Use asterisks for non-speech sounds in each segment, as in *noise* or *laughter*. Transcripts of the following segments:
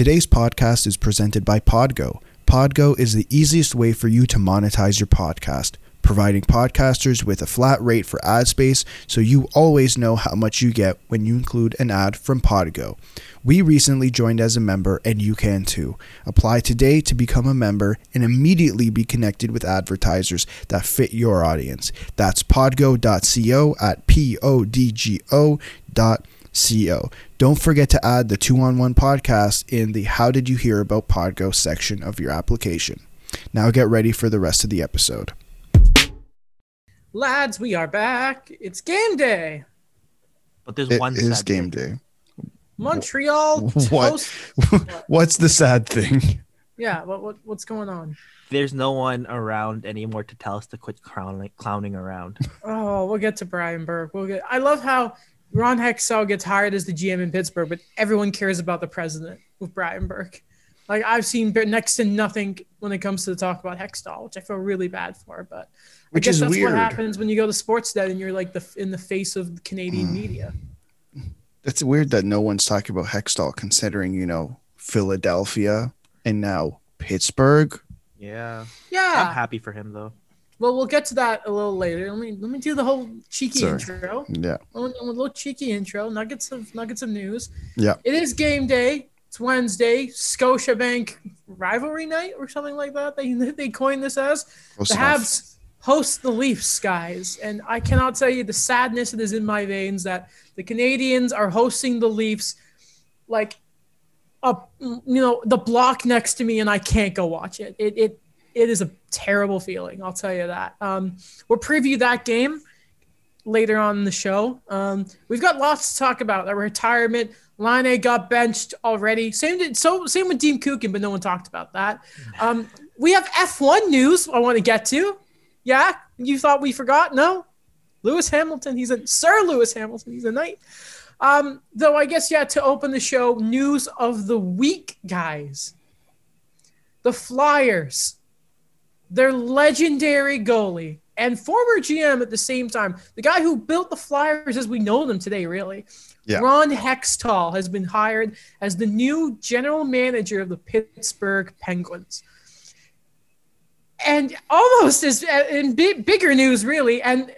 Today's podcast is presented by Podgo. Podgo is the easiest way for you to monetize your podcast, providing podcasters with a flat rate for ad space so you always know how much you get when you include an ad from Podgo. We recently joined as a member and you can too. Apply today to become a member and immediately be connected with advertisers that fit your audience. That's podgo.co at p o d g o co. Don't forget to add the two on one podcast in the How Did You Hear About Podgo section of your application. Now get ready for the rest of the episode. Lads, we are back. It's game day. But there's It one is sad game thing. day. Montreal *laughs* What? toast. *laughs* What's the sad thing? Yeah, what, what what's going on? There's no one around anymore to tell us to quit clowning, clowning around. *laughs* Oh, we'll get to Brian Burke. We'll get. I love how Ron Hextall gets hired as the GM in Pittsburgh, but everyone cares about the president with Brian Burke. Like I've seen next to nothing when it comes to the talk about Hextall, which I feel really bad for. But Which I guess is that's weird. what happens when you go to Sportsnet and you're like the in the face of the Canadian Hmm. media. That's weird that no one's talking about Hextall, considering you know Philadelphia and now Pittsburgh. Yeah. Yeah. I'm happy for him though. Well, we'll get to that a little later. Let me let me do the whole cheeky Sorry. intro. Yeah, A little, a little cheeky intro. Nuggets of nuggets of news. yeah. It is game day. It's Wednesday. Scotiabank rivalry night or something like that. They they coined this as Close the enough. Habs host the Leafs, guys. And I cannot tell you the sadness that is in my veins that the Canadiens are hosting the Leafs, like, up you know the block next to me, and I can't go watch it. It it it is a terrible feeling. I'll tell you that. Um, we'll preview that game later on in the show. Um, we've got lots to talk about. Our retirement. Laine got benched already. Same did, so same with Dean Kukan, but no one talked about that. *sighs* Um, we have F1 news I want to get to. Yeah, you thought we forgot? No. Lewis Hamilton, he's a Sir Lewis Hamilton, he's a knight. Um, though I guess yeah, to open the show, news of the week, guys. The Flyers, their legendary goalie and former GM at the same time, the guy who built the Flyers as we know them today, really. Yeah. Ron Hextall has been hired as the new general manager of the Pittsburgh Penguins. And almost as uh, in big, bigger news, really, and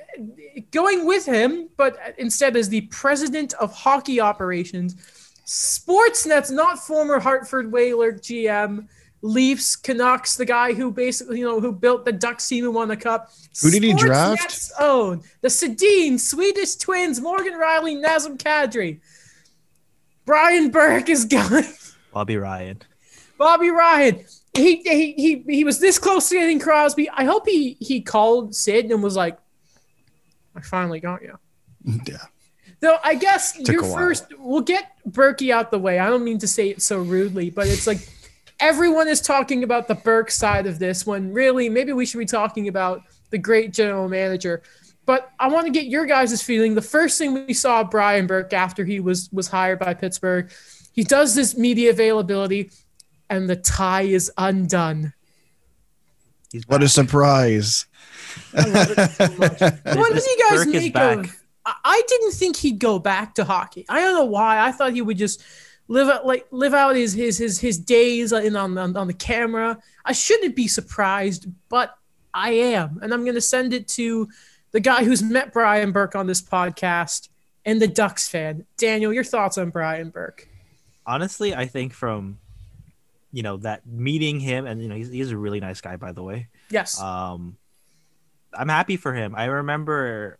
going with him, but instead as the president of hockey operations, Sportsnet's not former Hartford Whaler GM, Leafs, Canucks, the guy who basically, you know, who built the Ducks team who won the cup. Who did he draft? Sportsnet's own the Sedin, Swedish twins, Morgan Rielly, Nazem Kadri. Brian Burke is going. *laughs* Bobby Ryan. Bobby Ryan. He, he he he was this close to getting Crosby. I hope he he called Sid and was like, "I finally got you." *laughs* Yeah. Though I guess Took your first, we'll get Berkey out the way. I don't mean to say it so rudely, but it's like everyone is talking about the Burke side of this when really maybe we should be talking about the great general manager. But I want to get your guys' feeling. The first thing we saw Brian Burke after he was was hired by Pittsburgh, he does this media availability, and the tie is undone. He's What a surprise! I love it so much. *laughs* what did you guys Burke make of? I- I didn't think he'd go back to hockey. I don't know why. I thought he would just live out like live out his his his his days in on on, on the camera. I shouldn't be surprised, but I am, and I'm going to send it to the guy who's met Brian Burke on this podcast and the Ducks fan. Daniel, your thoughts on Brian Burke? Honestly, I think from you know that meeting him and you know he's, he's a really nice guy by the way. Yes. Um I'm happy for him. I remember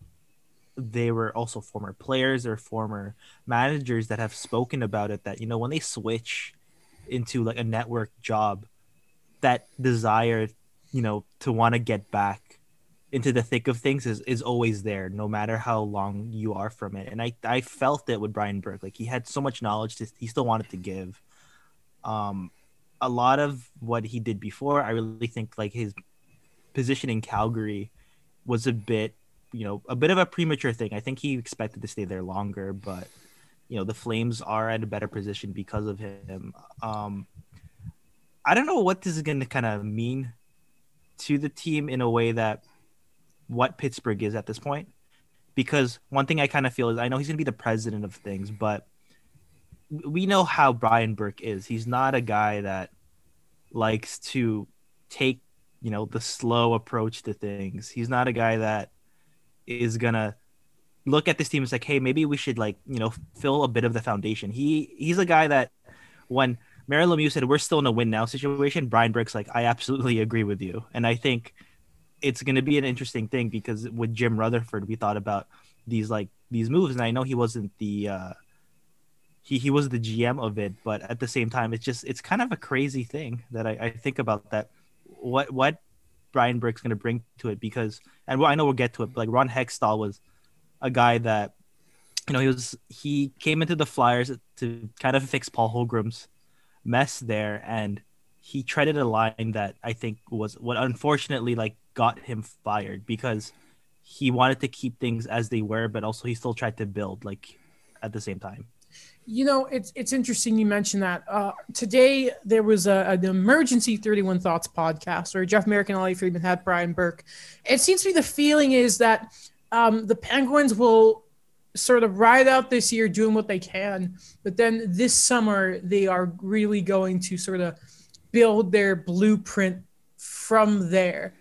they were also former players or former managers that have spoken about it that you know when they switch into like a network job that desire you know to want to get back into the thick of things is, is always there no matter how long you are from it. And I, I felt it with brian burke. Like he had so much knowledge to, he still wanted to give. Um a lot of what he did before i really think like his position in calgary was a bit you know a bit of a premature thing. I think he expected to stay there longer, but you know the Flames are at a better position because of him. Um, I don't know what this is going to kind of mean to the team in a way that what Pittsburgh is at this point. Because one thing I kind of feel is I know he's going to be the president of things, but we know how Brian Burke is. He's not a guy that likes to take, you know, the slow approach to things. He's not a guy that is to look at this team and say, like, hey, maybe we should like, you know, fill a bit of the foundation. He he's a guy that when Mario Lemieux said we're still in a win now situation, Brian Burke's like, I absolutely agree with you. And I think it's going to be an interesting thing because with Jim Rutherford, we thought about these like these moves, and I know he wasn't the uh, he he was the GM of it, but at the same time, it's just it's kind of a crazy thing that I, I think about that. What what Brian Burke's going to bring to it because, and I know we'll get to it. But like Ron Hextall was a guy that you know he was he came into the Flyers to kind of fix Paul Holmgren's mess there, and he treaded a line that I think was what unfortunately like got him fired because he wanted to keep things as they were, but also he still tried to build like at the same time. You know, it's it's interesting you mentioned that. Uh, today there was a, an emergency 31 Thoughts podcast where Jeff Marek and Ollie Friedman had Brian Burke. It seems to me the feeling is that um, the Penguins will sort of ride out this year doing what they can, but then this summer they are really going to sort of build their blueprint from there.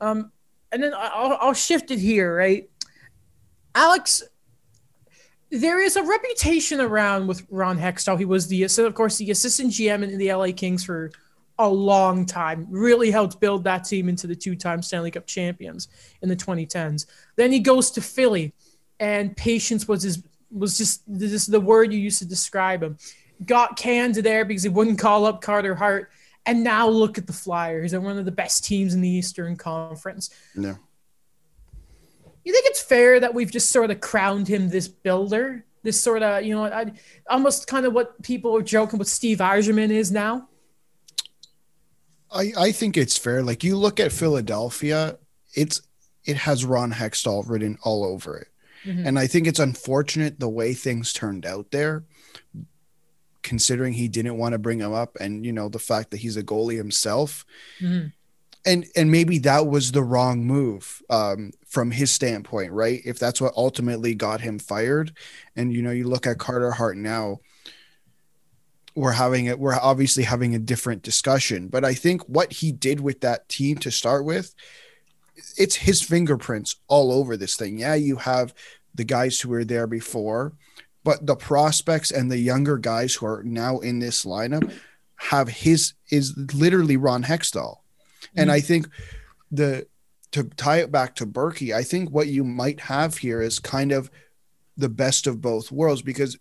Um, and then I'll, I'll shift it here, right? Alex, there is a reputation around with Ron Hextall. He was the, of course, the assistant GM in the LA Kings for a long time. Really helped build that team into the two-time Stanley Cup champions in the 2010s. Then he goes to Philly, and patience was his was just this is the word you used to describe him. Got canned there because he wouldn't call up Carter Hart. And now look at the Flyers. They're one of the best teams in the Eastern Conference. No. You think it's fair that we've just sort of crowned him this builder? This sort of, you know, I, almost kind of what people are joking with Steve Yzerman is now? I, I think it's fair. Like you look at Philadelphia, it's it has Ron Hextall written all over it. Mm-hmm. And I think it's unfortunate the way things turned out there considering he didn't want to bring him up and you know the fact that he's a goalie himself mm-hmm. And and maybe that was the wrong move um, from his standpoint right? If that's what ultimately got him fired. And you know you look at carter hart now we're having it we're obviously having a different discussion. But i think what he did with that team to start with it's his fingerprints all over this thing. Yeah you have the guys who were there before but the prospects and the younger guys who are now in this lineup have his is literally Ron Hextall. Mm-hmm. And I think the to tie it back to Berkey, I think what you might have here is kind of the best of both worlds because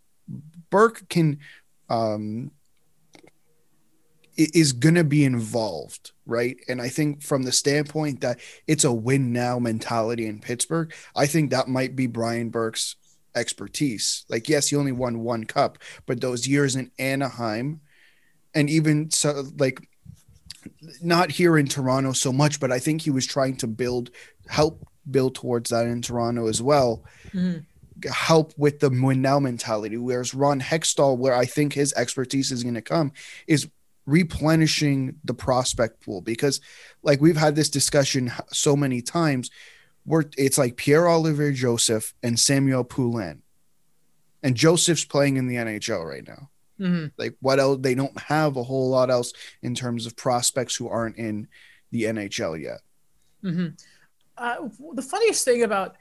Burke can um is going to be involved, right? And I think from the standpoint that it's a win now mentality in Pittsburgh, I think that might be Brian Burke's expertise. Like, yes, he only won one cup, but those years in Anaheim and even so, like, not here in Toronto so much, but I think he was trying to build, help build towards that in Toronto as well. Mm-hmm. Help with the win now mentality. Whereas Ron Hextall, where I think his expertise is going to come, is replenishing the prospect pool because, like, we've had this discussion so many times we're it's like Pierre Olivier Joseph and Samuel Poulin. And Joseph's playing in the NHL right now. Mm-hmm. Like what else? They don't have a whole lot else in terms of prospects who aren't in the NHL yet. Mm-hmm. Uh, the funniest thing about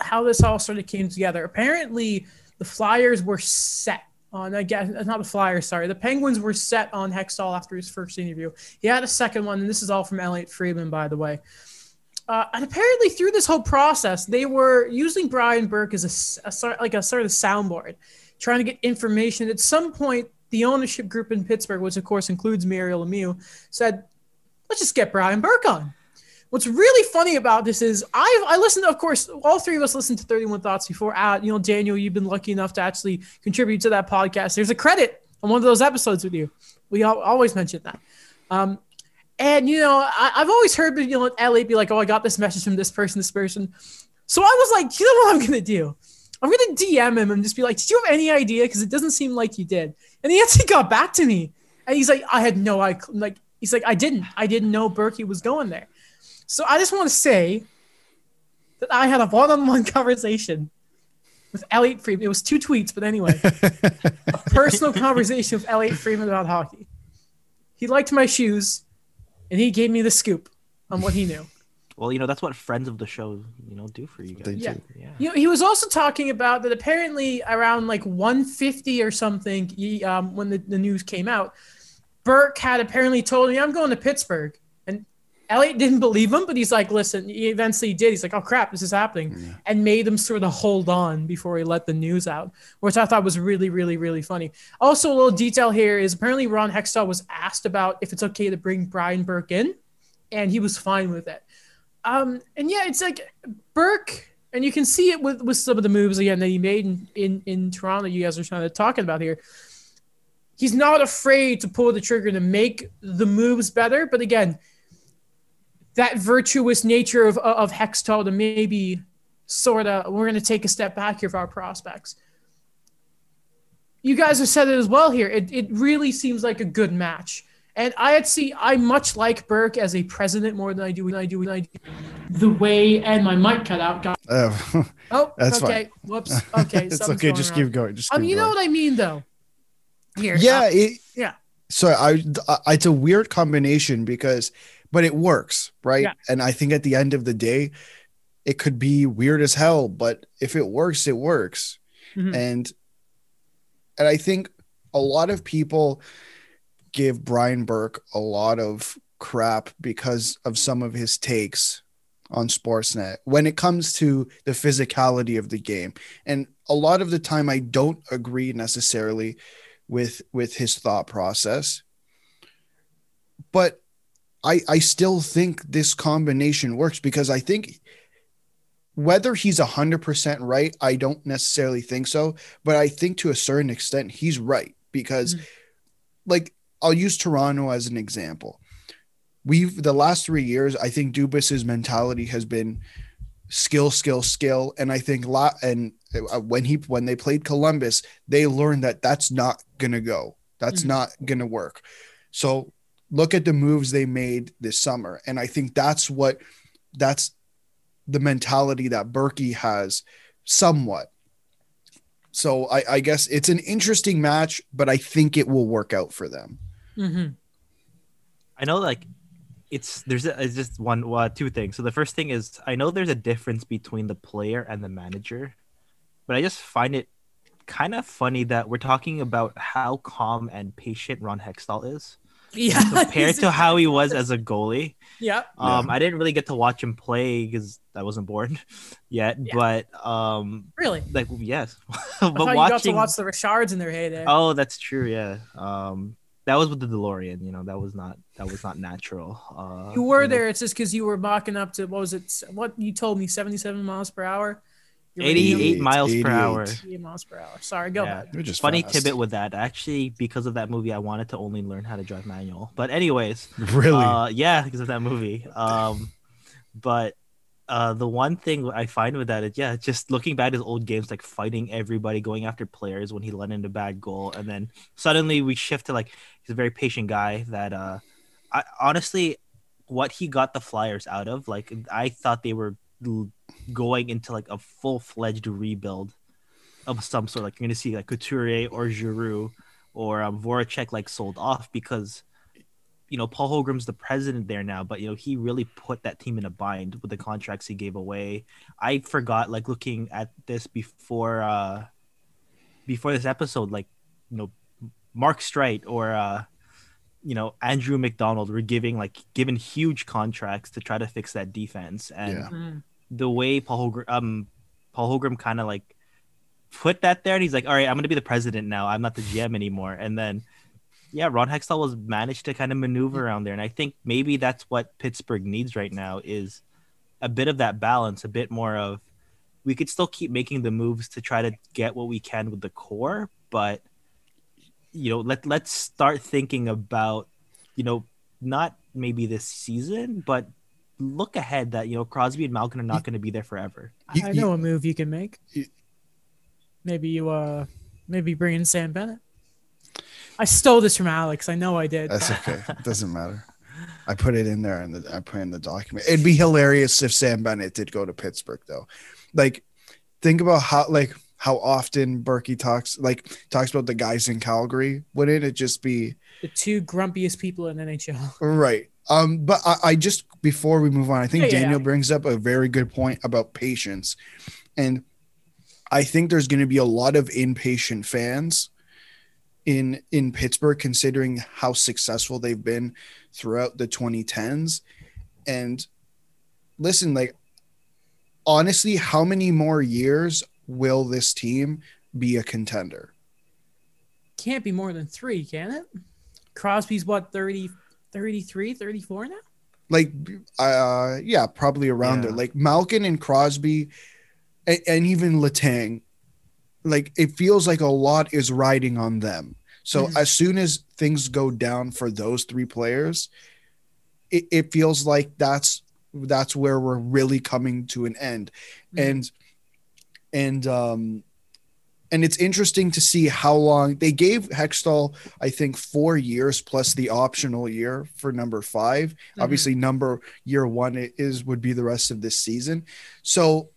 how this all sort of came together, apparently the Flyers were set on I guess not the Flyers, sorry. The Penguins were set on Hextall after his first interview. He had a second one, and this is all from Elliotte Friedman, by the way. Uh, and apparently, through this whole process, they were using Brian Burke as a, a like a sort of soundboard, trying to get information. At some point, the ownership group in Pittsburgh, which of course includes Mario Lemieux, said, "Let's just get Brian Burke on." What's really funny about this is I I listened. Of course, all three of us listened to Thirty One Thoughts before. Uh, you know, Daniel, you've been lucky enough to actually contribute to that podcast. There's a credit on one of those episodes with you. We always mention that. Um, and you know, I, have always heard you know Ellie be like, "Oh, I got this message from this person, this person." So I was like, you know what I'm gonna do? I'm gonna DM him and just be like, did you have any idea? Because it doesn't seem like you did. And he actually *laughs* got back to me, and he's like, I had no I like. He's like, I didn't. I didn't know Berkey was going there. So I just want to say that I had a one-on-one *laughs* conversation with Elliotte Friedman. It was two tweets, but anyway, *laughs* a personal conversation with Elliotte Friedman about hockey. He liked my shoes, and he gave me the scoop on what he knew. Well, you know that's what friends of the show, you know, do for you They guys. Yeah. do. Yeah. You know, he was also talking about that apparently around like 150 or something, he, um, when the, the news came out, Burke had apparently told me, I'm going to Pittsburgh. And Elliotte didn't believe him, but he's like, listen, he eventually did. He's like, oh crap, this is happening. And made him sort of hold on before he let the news out, which I thought was really, really, really funny. Also, a little detail here is apparently Ron Hextall was asked about if it's okay to bring Brian Burke in, and he was fine with it. Um, and yeah, it's like Burke, and you can see it with, with some of the moves again that he made in, in, in Toronto. You guys are trying to talking about here. He's not afraid to pull the trigger to make the moves better, but again, that virtuous nature of of Hextall to maybe sort of we're going to take a step back here for our prospects. You guys have said it as well here. It, it really seems like a good match. And I had see I much like Burke as a president more than I do when I do when I do the way and my mic cut out. Got, Uh, *laughs* oh, That's okay. Whoops. Okay. *laughs* it's okay. Just wrong. keep going. Just Um, keep you know what I mean though. Here. yeah, uh, it, yeah. So I, I, it's a weird combination because, but it works, right? Yeah. And I think at the end of the day, it could be weird as hell, but if it works, it works. Mhm. And, and I think a lot of people give Brian Burke a lot of crap because of some of his takes on Sportsnet when it comes to the physicality of the game. And a lot of the time I don't agree necessarily with with his thought process. But I I still think this combination works because I think whether he's 100% right, I don't necessarily think so, but I think to a certain extent he's right because Mhm. like I'll use Toronto as an example. We've the last 3 years I think Dubas's mentality has been skill skill skill and I think lot and uh, when he when they played Columbus they learned that that's not going to go. That's Mhm. not going to work. So look at the moves they made this summer and I think that's what that's the mentality that Berkey has somewhat. So I, I guess it's an interesting match, but I think it will work out for them. Mhm. I know like it's there's a, it's just one uh, two things. So the first thing is I know there's a difference between the player and the manager, but I just find it kind of funny that we're talking about how calm and patient Ron Hextall is Yeah. *laughs* compared to how he was as a goalie. Yeah. Um, I didn't really get to watch him play because I wasn't born *laughs* yet. Yeah. But um, Really. like yes, *laughs* but thought you got to watching. watch the Richards in their heyday. Oh, that's true. Yeah. Um, that was with the DeLorean. You know, that was not that was not natural. Uh, you were know, there. It's just because you were mocking up to what was it? What you told me, seventy-seven miles per hour. You were 88 88, miles per hour. 88 miles per hour. Sorry, go Yeah. ahead. You're just Funny fast. tidbit with that. Actually, because of that movie, I wanted to only learn how to drive manual. But anyways, Really? uh, yeah, because of that movie. Um, but uh, the one thing I find with that is, yeah, just looking back at his old games, like fighting everybody, going after players when he let in a bad goal, and then suddenly we shift to like he's a very patient guy. That uh, I honestly, what he got the Flyers out of, like I thought they were going into like a full fledged rebuild of some sort. Like you're gonna see like Couturier or Giroux or um, Voracek like sold off because you know Paul Holmgren's the president there now, but you know he really put that team in a bind with the contracts he gave away. I forgot like looking at this before uh before this episode, like you know Mark Streit or uh you know Andrew MacDonald were giving like given huge contracts to try to fix that defense and Yeah. Mm. the way Paul Holgren, um Paul Holmgren kind of like put that there and he's like all right I'm gonna be the president now I'm not the GM anymore and then yeah Ron Hextall was managed to kind of maneuver around there and I think maybe that's what Pittsburgh needs right now is a bit of that balance a bit more of we could still keep making the moves to try to get what we can with the core but you know let let's start thinking about you know not maybe this season but look ahead that you know Crosby and Malkin are not going to be there forever. I know a move you can make. Maybe you uh maybe bring in Sam Bennett. I stole this from Alex. I know I did. That's *laughs* okay. It doesn't matter. I put it in there and the, I put in the document. It'd be hilarious if Sam Bennett did go to Pittsburgh though. Like think about how like how often Berkey talks like talks about the guys in Calgary. Wouldn't it just be the two grumpiest people in NHL. right? Um, but I, I just before we move on, I think Yeah, Daniel yeah. brings up a very good point about patience. And I think there's gonna be a lot of impatient fans in in Pittsburgh, considering how successful they've been throughout the 2010s. And listen, like honestly, how many more years will this team be a contender? Can't be more than three, can it? Crosby's what 30, 33, 34 now? Like, uh, yeah, probably around there. Like Malkin and Crosby, and, and even Letang. Like it feels like a lot is riding on them. So Mhm. as soon as things go down for those three players, it, it feels like that's that's where we're really coming to an end. Mhm. And and um and it's interesting to see how long they gave Hextall, I think, four years plus the optional year for number 5 Mhm. Obviously, number year one is would be the rest of this season. So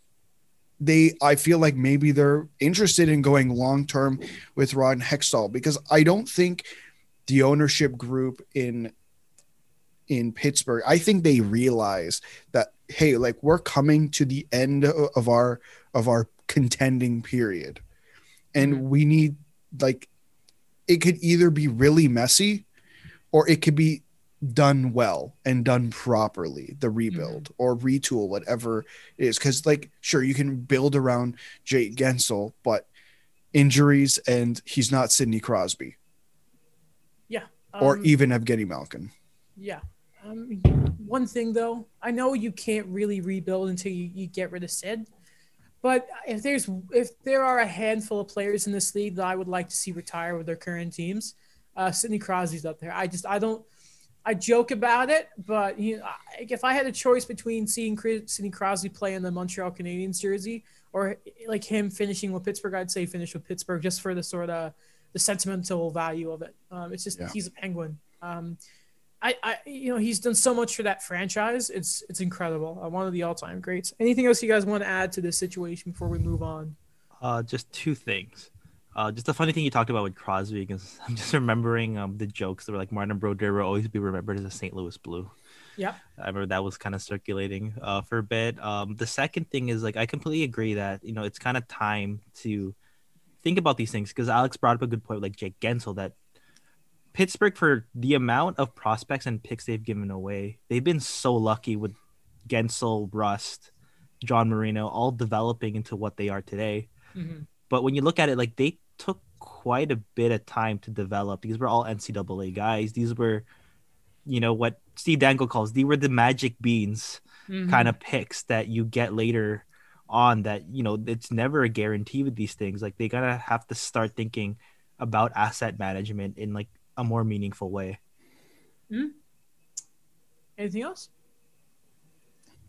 they, I feel like maybe they're interested in going long term with Ron Hextall because I don't think the ownership group in in Pittsburgh, I think they realize that hey, like we're coming to the end of our of our contending period, and Mhm. we need like it could either be really messy, or it could be done well and done properly the rebuild or retool whatever it is because like sure you can build around Jake Guentzel but injuries and he's not Sidney Crosby Yeah. or Um, even Evgeny Malkin Yeah. Um, one thing though, I know you can't really rebuild until you, you get rid of Sid, but if there's if there are a handful of players in this league that I would like to see retire with their current teams, uh, Sidney Crosby's up there. I just I don't. I joke about it, but you know, if I had a choice between seeing Chris- Sidney Crosby play in the Montreal Canadiens jersey or like him finishing with Pittsburgh, I'd say finish with Pittsburgh just for the sort of the sentimental value of it. Um, it's just Yeah. he's a Penguin. Um, I, I, you know, he's done so much for that franchise. It's it's incredible. Uh, one of the all time greats. Anything else you guys want to add to this situation before we move on? Uh, just two things. Uh, just a funny thing you talked about with Crosby, because *laughs* I'm just remembering um the jokes that were like Martin Brodeur will always be remembered as a St. Louis Blue. Yeah, I remember that was kind of circulating uh, for a bit. Um, the second thing is like I completely agree that you know it's kind of time to think about these things because Alex brought up a good point, like Jake Guentzel, that Pittsburgh for the amount of prospects and picks they've given away, they've been so lucky with Guentzel, Rust, John Marino, all developing into what they are today. Mhm. But when you look at it, like they took quite a bit of time to develop. These were all NCAA guys. These were, you know, what Steve Dangle calls these were the magic beans Mhm. kind of picks that you get later on that, you know, it's never a guarantee with these things. Like they gotta have to start thinking about asset management in like a more meaningful way. Hmm. Anything else?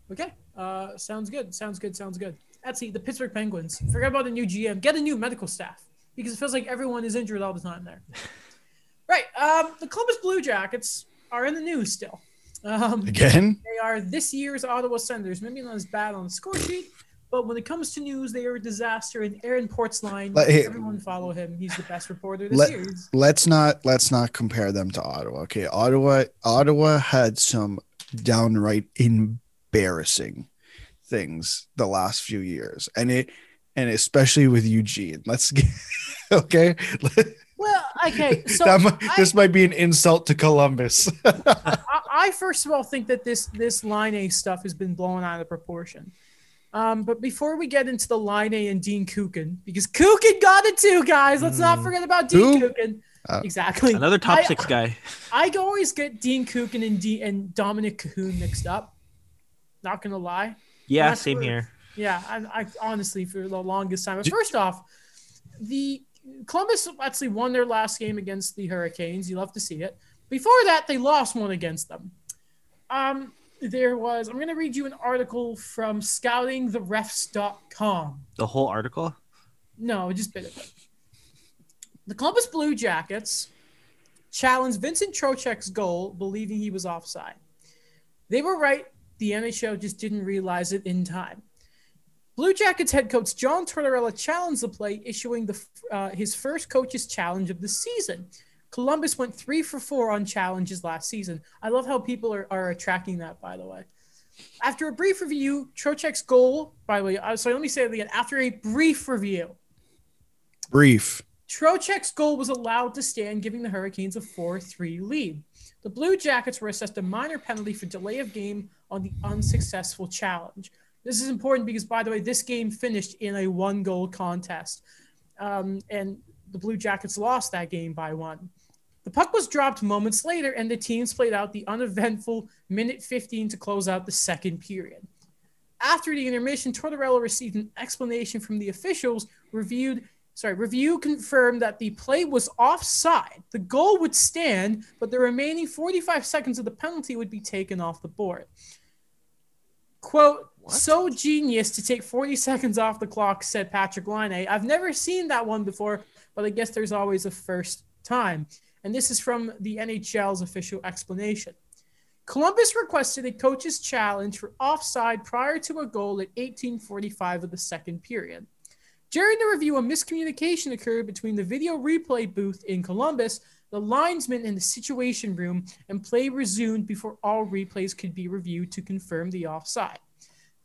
Okay. Uh, sounds good. Sounds good. Sounds good. Etsy, the Pittsburgh Penguins. Forget about the new GM. Get a new medical staff because it feels like everyone is injured all the time there. *laughs* right. Um, the Columbus Blue Jackets are in the news still. Um, again. They are this year's Ottawa Senators. Maybe not as bad on the score sheet, but when it comes to news, they are a disaster. And Aaron Portzline, Let- hey- everyone follow him. He's the best reporter this Let- year. Let's not let's not compare them to Ottawa. Okay, Ottawa Ottawa had some downright embarrassing things the last few years, and it and especially with Eugene. Let's get *laughs* okay. Well, okay. *laughs* So that might, I- this might be an insult to Columbus. *laughs* I, I first of all think that this this Laine stuff has been blown out of proportion. Um, but before we get into the Laine and Dean Kukan, because Kukan got it too, guys. Let's not Mm. forget about Dean Who? Kukan. Uh, exactly. Another top I- six guy. I always get Dean Kukan and D and Dominic Kahun mixed up. Not gonna lie. Yeah, That's same where- here. Yeah, I, I honestly for the longest time. But first off, the Columbus actually won their last game against the Hurricanes. You love to see it. Before that, they lost one against them. Um, there was, I'm going to read you an article from scoutingtherefs.com. The whole article? No, just a bit of it. The Columbus Blue Jackets challenged Vincent Trocheck's goal, believing he was offside. They were right. The NHL just didn't realize it in time. Blue Jackets head coach John Tortorella challenged the play, issuing the, uh, his first coach's challenge of the season. Columbus went three for four on challenges last season. I love how people are, are tracking that, by the way. After a brief review, Trocheck's goal, by the way, uh, sorry, let me say it again. After a brief review, Brief. Trocheck's goal was allowed to stand, giving the Hurricanes a 4 3 lead. The Blue Jackets were assessed a minor penalty for delay of game on the unsuccessful challenge. This is important because, by the way, this game finished in a one goal contest. Um, and the Blue Jackets lost that game by one. The puck was dropped moments later, and the teams played out the uneventful minute 15 to close out the second period. After the intermission, Tortorella received an explanation from the officials. Reviewed, sorry, review confirmed that the play was offside. The goal would stand, but the remaining 45 seconds of the penalty would be taken off the board. Quote, What? so genius to take 40 seconds off the clock, said Patrik Laine. I've never seen that one before, but I guess there's always a first time. And this is from the NHL's official explanation. Columbus requested a coach's challenge for offside prior to a goal at 1845 of the second period. During the review, a miscommunication occurred between the video replay booth in Columbus, the linesman in the situation room, and play resumed before all replays could be reviewed to confirm the offside.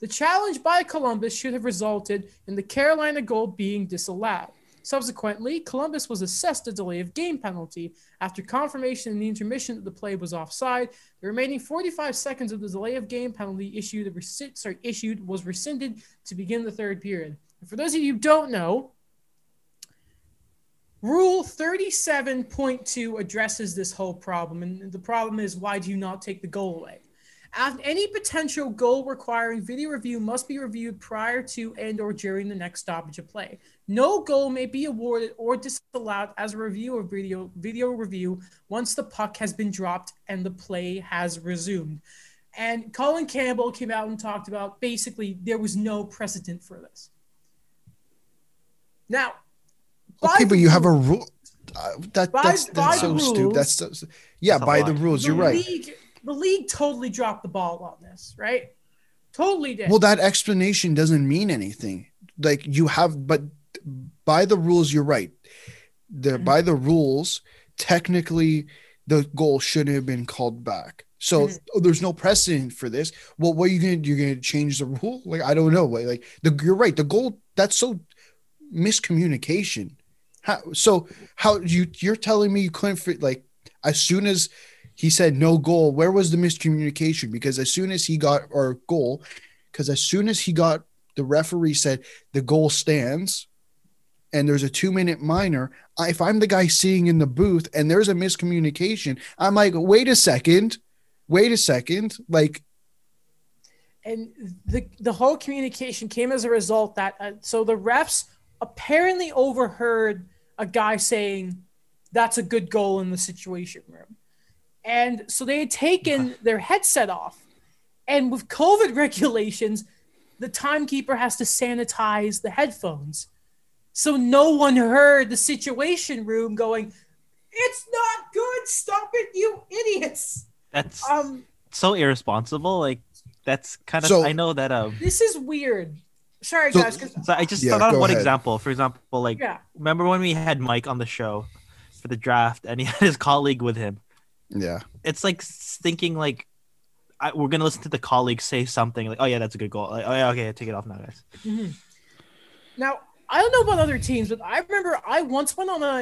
The challenge by Columbus should have resulted in the Carolina goal being disallowed. Subsequently, Columbus was assessed a delay of game penalty. After confirmation in the intermission that the play was offside, the remaining 45 seconds of the delay of game penalty issued, sorry, issued was rescinded to begin the third period. And for those of you who don't know, Rule 37.2 addresses this whole problem. And the problem is why do you not take the goal away? Any potential goal requiring video review must be reviewed prior to and or during the next stoppage of play. No goal may be awarded or disallowed as a review of video video review once the puck has been dropped and the play has resumed. And Colin Campbell came out and talked about basically there was no precedent for this. Now, by Okay, but the you have a rule. Uh, that, By- that's that's the so stupid. rules- That's so, yeah, That's by the rules. the You're right. League, the league totally dropped the ball on this, right? Totally did. Well, that explanation doesn't mean anything. Like you have, but by the rules, you're right. The Mhm. by the rules, technically, the goal shouldn't have been called back. So Mhm. oh, there's no precedent for this. Well, what are you gonna do? You're gonna change the rule? Like I don't know. Like, like the you're right. The goal that's so miscommunication. How so? How you you're telling me you couldn't like as soon as he said no goal, where was the miscommunication? Because as soon as he got our goal, because as soon as he got the referee said the goal stands and there's a two minute minor, if I'm the guy sitting in the booth and there's a miscommunication, I'm like, wait a second, wait a second. Like, and the the whole communication came as a result that uh, so the refs apparently overheard a guy saying that's a good goal in the situation room. And so they had taken *laughs* their headset off. And with covid regulations the timekeeper has to sanitize the headphones. So no one heard the situation room going it's not good. Stop it you idiots. That's um so irresponsible. Like that's kind of So- I know that um this is weird sorry So- guys 'cause- so I just Yeah, thought of one ahead. example. For example, like yeah remember when we had Mike on the show for the draft and he *laughs* had his colleague with him. yeah, It's like thinking like I, we're gonna listen to the colleague say something like, "Oh yeah, that's a good goal." Like, oh yeah, okay, take it off now, guys. Mhm. Now, I don't know about other teams, but I remember I once went on a,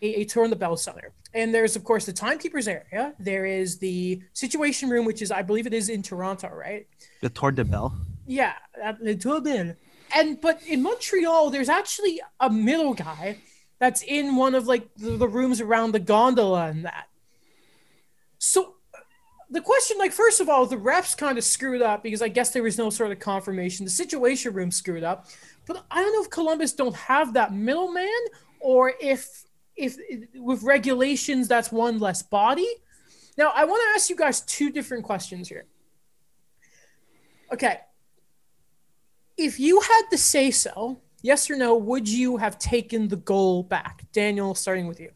a, a tour in the Bell Center. And there's, of course, the timekeepers area. There is the situation room, which is, I believe it is in Toronto, right? The Tour de Bell. Yeah, at the Tour Bell. And, but in Montreal, there's actually a middle guy that's in one of like the, the rooms around the gondola and that. So the question, like, first of all, the refs kind of screwed up because I guess there was no sort of confirmation. The situation room screwed up, but I don't know if Columbus don't have that middleman or if if with regulations that's one less body. Now I want to ask you guys two different questions here. Okay. If you had to say so, yes or no, would you have taken the goal back? Daniel, starting with you.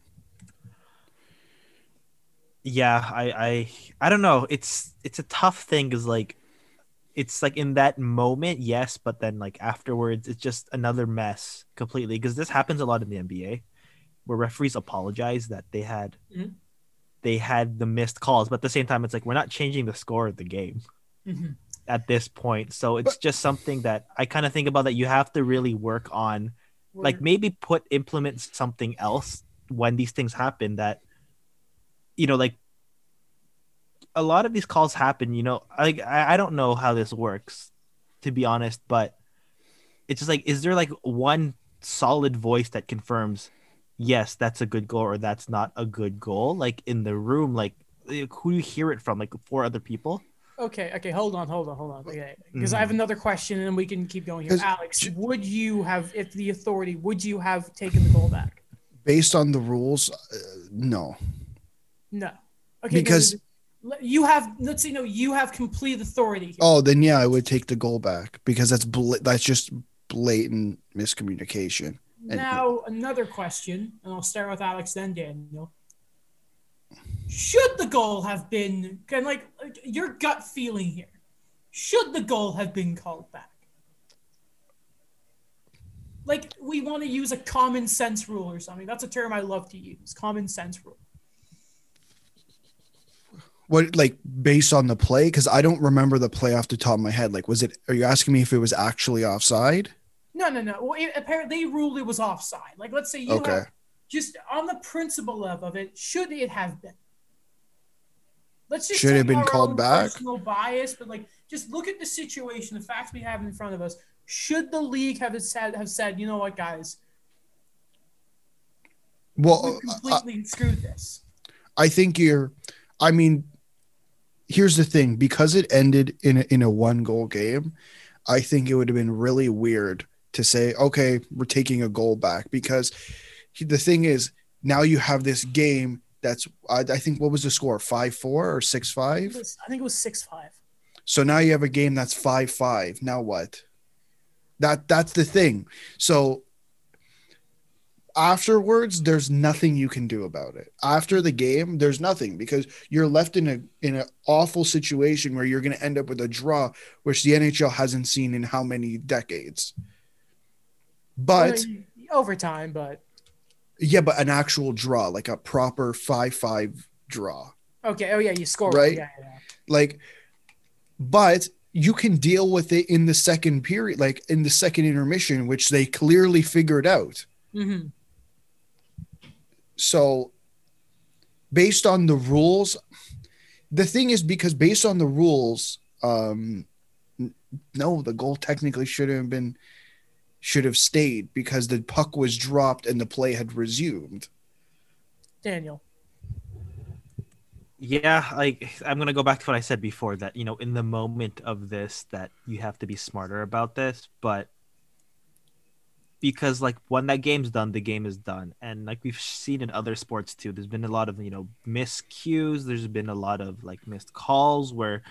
Yeah, I I I don't know. It's it's a tough thing because like it's like in that moment, yes, but then like afterwards, it's just another mess completely. Because this happens a lot in the NBA, where referees apologize that they had Mhm. they had the missed calls, but at the same time, it's like we're not changing the score of the game Mm-hmm. At this point. So it's just something that I kind of think about that you have to really work on like maybe put implement something else when these things happen that you know like a lot of these calls happen you know like I, I don't know how this works to be honest but it's just like is there like one solid voice that confirms yes that's a good goal or that's not a good goal like in the room like like, who do you hear it from? Like four other people Okay, okay, hold on, hold on, hold on. Okay, because I Mhm. have another question, and we can keep going here. Alex, would you have, if the authority, would you have taken the goal back? Based on the rules, uh, no. No. Okay, Because- you have. Let's say no. You have complete authority. Here. Oh, then yeah, I would take the goal back because that's bla- that's just blatant miscommunication. and- Now another question, and I'll start with Alex then Daniel. Should the goal have been kind of like, your gut feeling here? Should the goal have been called back? Like we want to use a common sense rule or something. That's a term I love to use. Common sense rule. What like based on the play? Because I don't remember the play off the top of my head. Like, was it? Are you asking me if it was actually offside? No, no, no. Well, it, apparently they ruled it was offside. Like let's say you Okay. have just on the principle level of it, should it have been? Let's just Should have been called back? Personal bias, but like just look at the situation, the facts we have in front of us. Should the league have said have said, you know what, guys, Well, we I, uh, completely uh, screwed this. I think you're. I mean, here's the thing: because it ended in a, in a one goal game, I think it would have been really weird to say, "Okay, we're taking a goal back." Because the thing is, now you have this game that's. I, I think what was the score? Five four or six five? was- I think it was six five. So now you have a game that's five five. Now what? That that's the thing. So afterwards, there's nothing you can do about it. After the game, there's nothing because you're left in a in an awful situation where you're going to end up with a draw, which the NHL hasn't seen in how many decades. But overtime, but yeah, but an actual draw, like a proper five five draw. okay. Oh yeah, you score Right. Yeah, yeah. like but you can deal with it in the second period like in the second intermission which they clearly figured out Mm-hmm. so based on the rules the thing is because based on the rules um no the goal technically should have been should have stayed because the puck was dropped and the play had resumed. Daniel. yeah like i'm gonna go back to what i said before that you know in the moment of this that you have to be smarter about this but because like when that game's done the game is done. And like we've seen in other sports too there's been a lot of you know miscues. There's been a lot of like missed calls where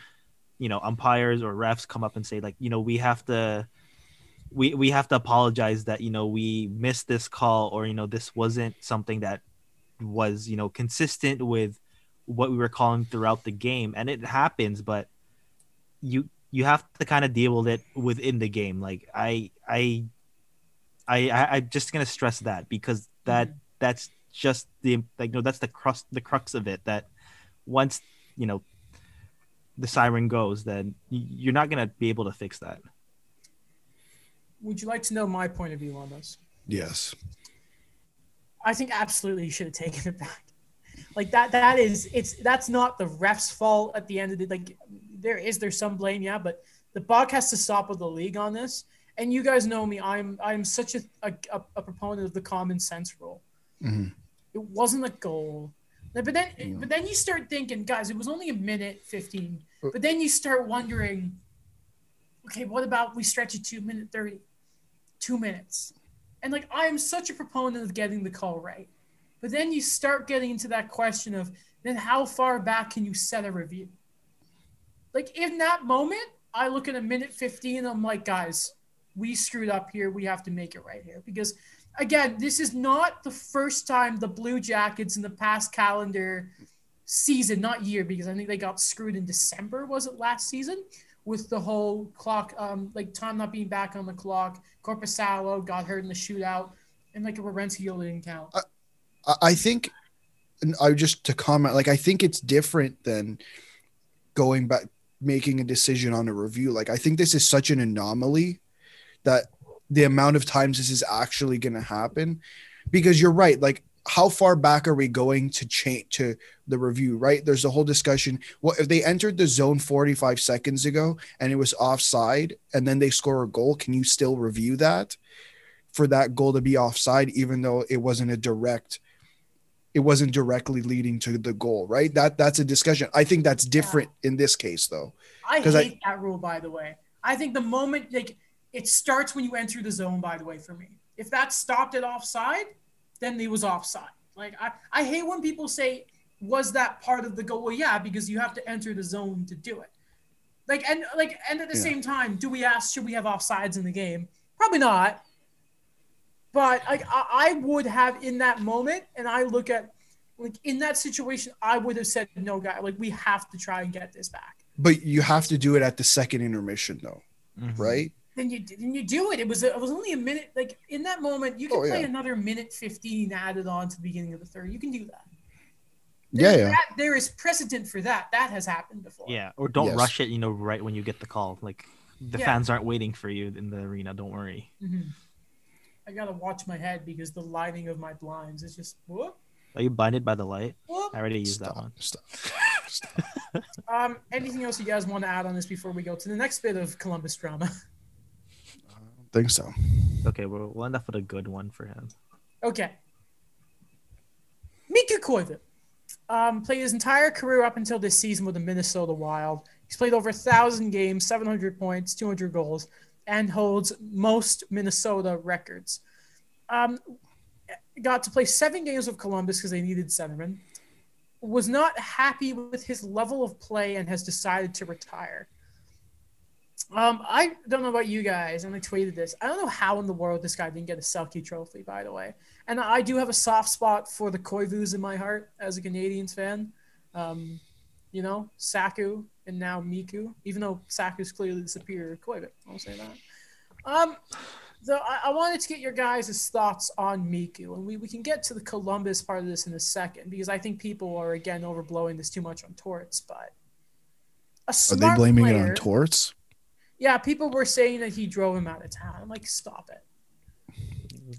you know umpires or refs come up and say like you know we have to we we have to apologize that you know we missed this call or you know this wasn't something that was you know consistent with what we were calling throughout the game. And it happens but you you have to kind of deal with it within the game. Like i i i I- i'm just gonna stress that because that mm-hmm. that's just the like no that's the crux the crux of it that once you know the siren goes then you're not gonna be able to fix that Would you like to know my point of view on this? yes I think absolutely you should have taken it back. Like that that is it's that's not the ref's fault at the end of the like there is there's some blame, yeah, but the buck has to stop with the league on this. And you guys know me, I'm I'm such a a, a- proponent of the common sense rule. Mhm. It wasn't a goal. But then but then you start thinking, guys, it was only a minute 15. But then you start wondering, okay, what about we stretch it to a minute 30? Two minutes. And like I am such a proponent of getting the call right. But then you start getting into that question of then how far back can you set a review? Like in that moment, I look at a minute 15, I'm like, guys, we screwed up here. We have to make it right here. Because, again, this is not the first time the Blue Jackets in the past calendar season, not year, because I think they got screwed in December, was it last season? With the whole clock, um, like time not being back on the clock. Korpisalo got hurt in the shootout, and like a Werenski didn't count. I- I think, I just to comment, like I think it's different than going back making a decision on a review. Like I think this is such an anomaly that the amount of times this is actually going to happen, because you're right. Like how far back are we going to change to the review? Right? There's a whole discussion. What if they entered the zone 45 seconds ago and it was offside, and then they score a goal? Can you still review that? For that goal to be offside, even though it wasn't a direct it wasn't directly leading to the goal, right? That that's a discussion. I think that's different in this case, though. I- hate that rule, by the way. I think the moment like it starts when you enter the zone, by the way, for me. If that stopped at offside, then it was offside. Like I, I hate when people say, was that part of the goal? Well, yeah, because you have to enter the zone to do it. Like and like and at the Yeah. same time, do we ask should we have offsides in the game? Probably not. But like I, I would have in that moment, and I look at like in that situation, I would have said no, guy. Like we have to try and get this back. But you have to do it at the second intermission, though, Mhm. right? Then you then you do it. It was it was only a minute. Like in that moment, you can Oh, play yeah. another minute fifteen added on to the beginning of the third. You can do that. Yeah, yeah. that- there is precedent for that. That has happened before. Yeah, or don't Yes. rush it. You know, right when you get the call. Like the Yeah. fans aren't waiting for you in the arena. Don't worry. Mhm. I gotta watch my head because the lighting of my blinds is just whoop Are you blinded by the light? whoop. I already used Stop, that one. *laughs* stop. Um, anything else you guys want to add on this before we go to the next bit of Columbus drama? *laughs* I think so. Okay, we'll, we'll end up with a good one for him. Okay. Mikko Koivu um, played his entire career up until this season with the Minnesota Wild. He's played over 1,000 games, 700 points, 200 goals, and holds most Minnesota records. Um, got to play seven games with Columbus because they needed centerman. Was not happy with his level of play and has decided to retire. Um, I don't know about you guys, and I tweeted this. I don't know how in the world this guy didn't get a Selke trophy, by the way. And I do have a soft spot for the Koivus in my heart as a Canadiens fan. Um, you know, Saku and now Miku, even though Saku's clearly the superior Koivu. I'll say that. Um, so I, I wanted to get your guys' thoughts on Miku, and we, we can get to the Columbus part of this in a second because I think people are again overblowing this too much on Torts, but a Are they blaming it on torts? Yeah, people were saying that he drove him out of town. I'm like, stop it.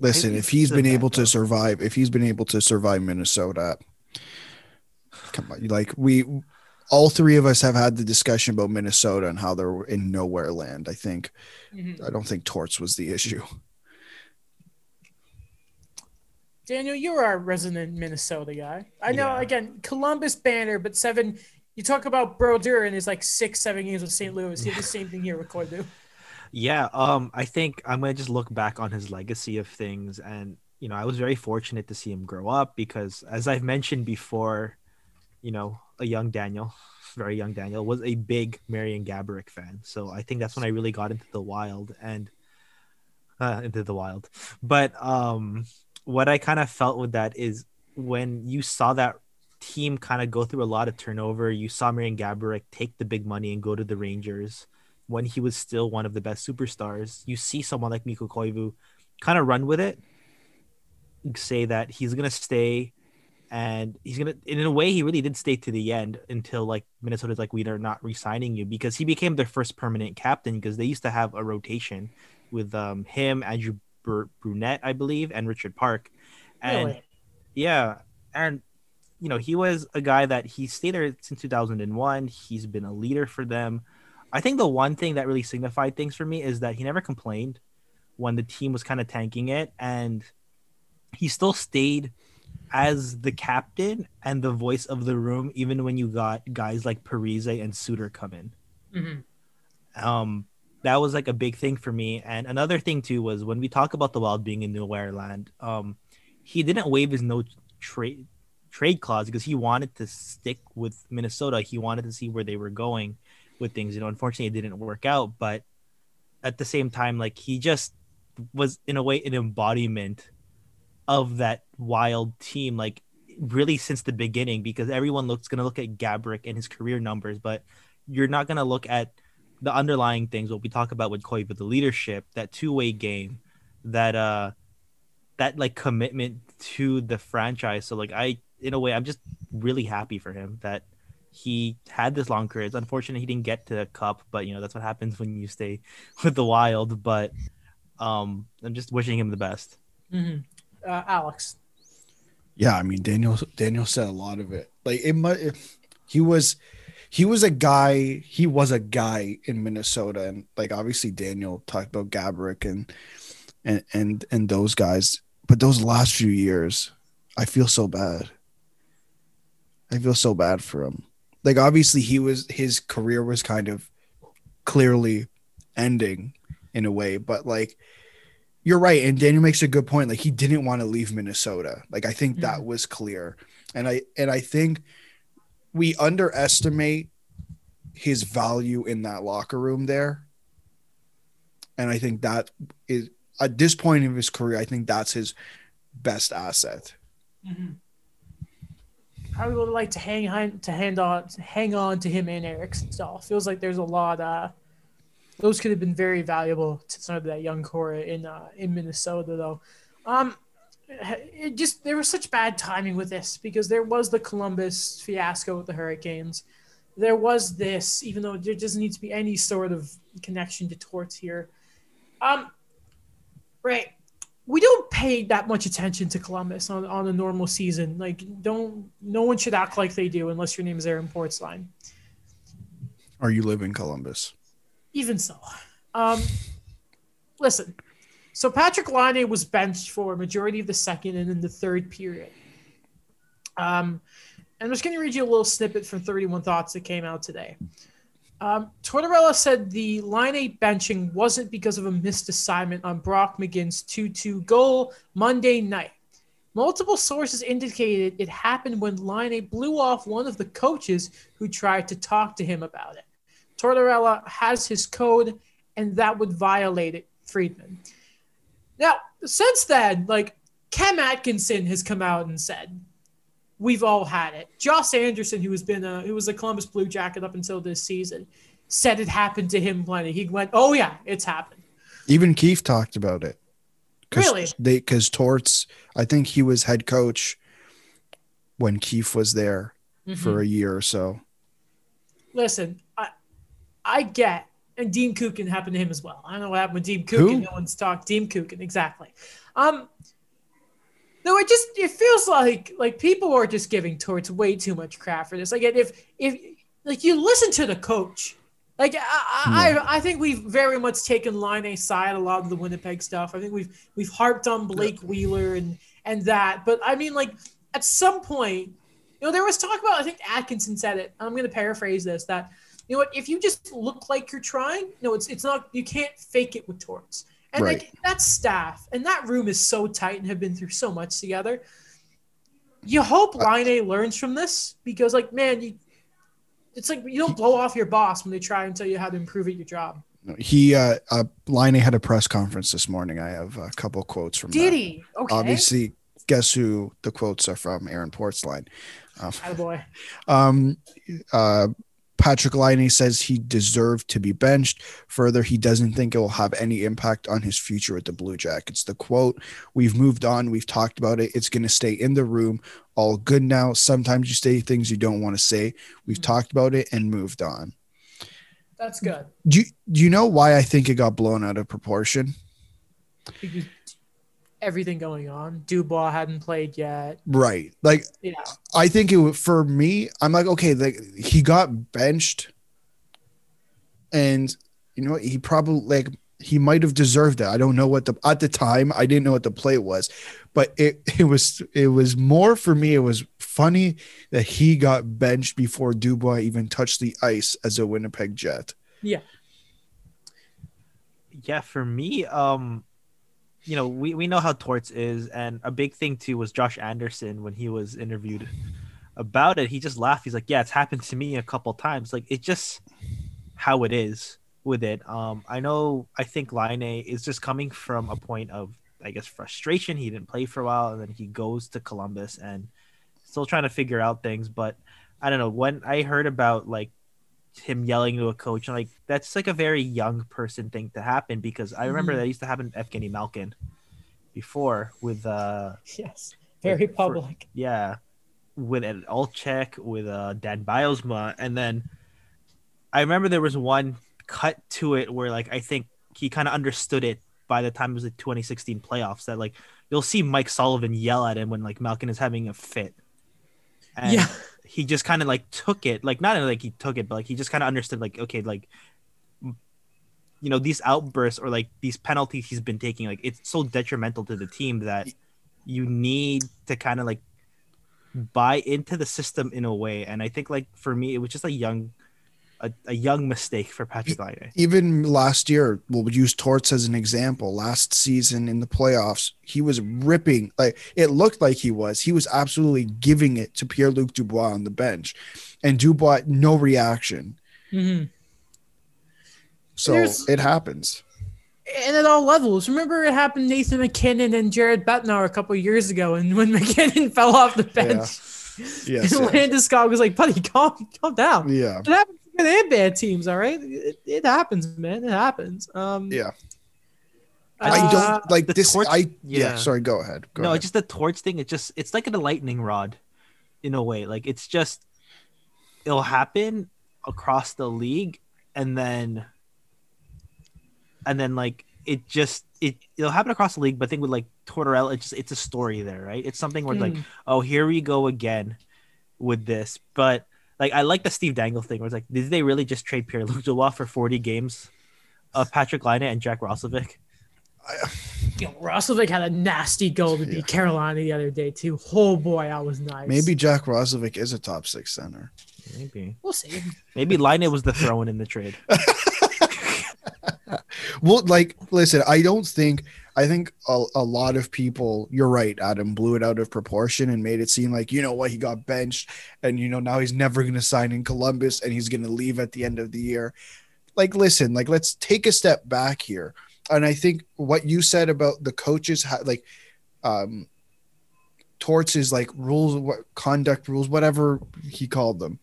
Listen, if he's it's been able to survive, if he's been able to survive Minnesota, come on, like we, all three of us have had the discussion about Minnesota and how they're in nowhere land. I think Mhm. I don't think torts was the issue. Daniel, you're our resident Minnesota guy. I know, Yeah. again, Columbus banner, but seven. You talk about Brodeur and his like six, seven games with St. Louis. He did the same thing here with Koivu. Yeah, um, I think I'm gonna just look back on his legacy of things, and you know, I was very fortunate to see him grow up because, as I've mentioned before, you know, a young Daniel, very young Daniel, was a big Marian Gaborik fan. So I think that's when I really got into the wild and uh, into the wild. But um, what I kind of felt with that is when you saw that team kind of go through a lot of turnover, you saw Marian Gaborik take the big money and go to the Rangers when he was still one of the best superstars. You see someone like Mikko Koivu kind of run with it, say that he's gonna stay, and he's gonna. In a way, he really did stay to the end until like Minnesota's like, we are not re-signing you because he became their first permanent captain because they used to have a rotation with um him, Andrew Bur- Brunette, I believe, and Richard Park, and Really? yeah, and you know he was a guy that he stayed there since 2001. He's been a leader for them. I think the one thing that really signified things for me is that he never complained when the team was kind of tanking it, and he still stayed as the captain and the voice of the room, even when you got guys like Parise and Suter come in Mhm. um that was like a big thing for me and another thing too was when we talk about the wild being in nowhere land um he didn't waive his no trade trade clause because he wanted to stick with minnesota he wanted to see where they were going with things. You know, unfortunately, it didn't work out, but at the same time, like he just was in a way an embodiment of that wild team, like really since the beginning, because everyone looks gonna look at Gaborik and his career numbers, but you're not gonna look at the underlying things what we talk about with Koi, Koivu, the leadership, that two way game, that uh that like commitment to the franchise. So like I in a way I'm just really happy for him that he had this long career. It's unfortunate he didn't get to the cup, but you know that's what happens when you stay *laughs* with the Wild. But um, I'm just wishing him the best. Mm-hmm. Uh, Alex. Yeah, I mean Daniel. Daniel said a lot of it. Like it, might. he was, he was a guy. He was a guy in Minnesota, and like obviously Daniel talked about Gaborik and and and and those guys. But those last few years, I feel so bad. I feel so bad for him like obviously he was his career was kind of clearly ending in a way, but like you're right, and Daniel makes a good point. Like he didn't want to leave Minnesota. Like I think mm-hmm. that was clear, and I and I think we underestimate his value in that locker room there. And I think that is at this point in his career, I think that's his best asset. Mm-hmm. I would like to hang on to hand on to hang on to him and Eric Staal. Feels like there's a lot. Uh, those could have been very valuable to some of that young core in uh, in Minnesota, though. Um, it just there was such bad timing with this because there was the Columbus fiasco with the Hurricanes. There was this, even though there doesn't need to be any sort of connection to torts here. Um, right we don't pay that much attention to Columbus on, on a normal season. Like, don't no one should act like they do unless your name is Aaron Portzline. Or you live in Columbus. Even so, um, listen. So Patrik Laine was benched for a majority of the second and in the third period. Um, and I'm just going to read you a little snippet from 31 Thoughts that came out today. Um, Tortorella said the Laine benching wasn't because of a missed assignment on Brock McGinn's 2 2 goal Monday night. Multiple sources indicated it happened when Laine blew off one of the coaches who tried to talk to him about it. Tortorella has his code, and that would violate it, Friedman. Now, since then, like Cam Atkinson has come out and said we've all had it. Josh Anderson, who has been a who was a Columbus Blue Jacket up until this season, said it happened to him plenty. He went, "Oh yeah, it's happened." Even Keefe talked about it. Cause really? They because Torts, I think he was head coach when Keefe was there mm-hmm. for a year or so. Listen, I I get and Dean Kukan happened to him as well. I don't know what happened with Dean Kukan. Who? No one's talked. Dean Kukan, exactly. Um, no, it just it feels like like people are just giving Torts way too much crap for this. Like if if like you listen to the coach, like I yeah. I, I think we've very much taken Laine side a lot of the Winnipeg stuff. I think we've we've harped on Blake Wheeler and and that, but I mean like at some point, you know, there was talk about I think Atkinson said it. I'm going to paraphrase this that you know what if you just look like you're trying, no, it's it's not you can't fake it with Torts. And right. like that staff and that room is so tight and have been through so much together. You hope Laine learns from this because, like, man, you, it's like you don't blow off your boss when they try and tell you how to improve at your job. He, uh, uh Laine had a press conference this morning. I have a couple quotes from. Did that. he? Okay. Obviously, guess who the quotes are from? Aaron Portzline. Um, boy. *laughs* Um, uh, Patrik Laine says he deserved to be benched. Further, he doesn't think it will have any impact on his future with the Blue Jackets. The quote, We've moved on. We've talked about it. It's going to stay in the room. All good now. Sometimes you say things you don't want to say. We've mm-hmm. talked about it and moved on. That's good. Do you, do you know why I think it got blown out of proportion? Because everything going on. Dubois hadn't played yet. Right. Like yeah. I think it for me, I'm like, okay, like he got benched and you know, he probably like he might have deserved it. I don't know what the at the time I didn't know what the play was, but it *laughs* it was it was more for me. It was funny that he got benched before Dubois even touched the ice as a Winnipeg Jet. Yeah. Yeah, for me, um, you know, we, we know how Torts is, and a big thing too was Josh Anderson when he was interviewed about it. He just laughed. He's like, "Yeah, it's happened to me a couple times. Like it's just how it is with it. Um, I know I think Laine is just coming from a point of I guess frustration. He didn't play for a while, and then he goes to Columbus and still trying to figure out things. But I don't know when I heard about like him yelling to a coach, like that's like a very young person thing to happen because I remember Mhm. that used to happen to Evgeny Malkin before with uh Yes, very for- public. yeah, with an Olchek, with uh, Dan Bylsma, and then I remember there was one cut to it where like I think he kind of understood it by the time it was the 2016 playoffs that like you'll see Mike Sullivan yell at him when like Malkin is having a fit. And yeah, he just kind of like took it, like not like he took it, but like he just kind of understood like okay, like you know these outbursts or like these penalties he's been taking, like it's so detrimental to the team that you need to kind of like buy into the system in a way. And I think like for me, it was just a young, a, a young mistake for Patrik Laine. even last year, we'll use Torts as an example. Last season in the playoffs, he was ripping like it looked like he was. He was absolutely giving it to Pierre Luc Dubois on the bench, and Dubois no reaction. hmm So There's- it happens. and at all levels. Remember, it happened Nathan MacKinnon and Jared Bednar a couple years ago, and when *laughs* MacKinnon fell off the bench, Yes, and *laughs* yes. Landeskog was like, "Buddy, calm, calm down." Yeah, It happens to good and bad teams, all right. It, it happens, man. It happens. Um, yeah. uh, I don't like this. torch- I yeah. yeah. Sorry, go ahead. Go no, ahead. it's just the torch thing. It just it's like a lightning rod, in a way. Like it's just it'll happen across the league, and then and then like it just it it'll happen across the league. But I think with like Tortorella, it's just it's a story there, right? It's something where like mm, oh here we go again with this, but. Like I like the Steve Dangle thing, where it's like, did they really just trade Pierre Luc Dubois for forty games of Patrik Laine and Jack Roslovic? *sighs* you know, Roslovic had a nasty goal to Yeah. beat Carolina the other day too. Oh boy, I was nice. Maybe Jack Roslovic is a top six center. Maybe, we'll see. maybe Laine was the throw-in in the trade. *laughs* Well, like, listen, I don't think, I think a, a lot of people, you're right, Adam, blew it out of proportion and made it seem like, you know what, he got benched and, you know, now he's never going to sign in Columbus and he's going to leave at the end of the year. Like, listen, like, let's take a step back here. And I think what you said about the coaches, like, um, torts is like rules, what conduct rules, whatever he called them.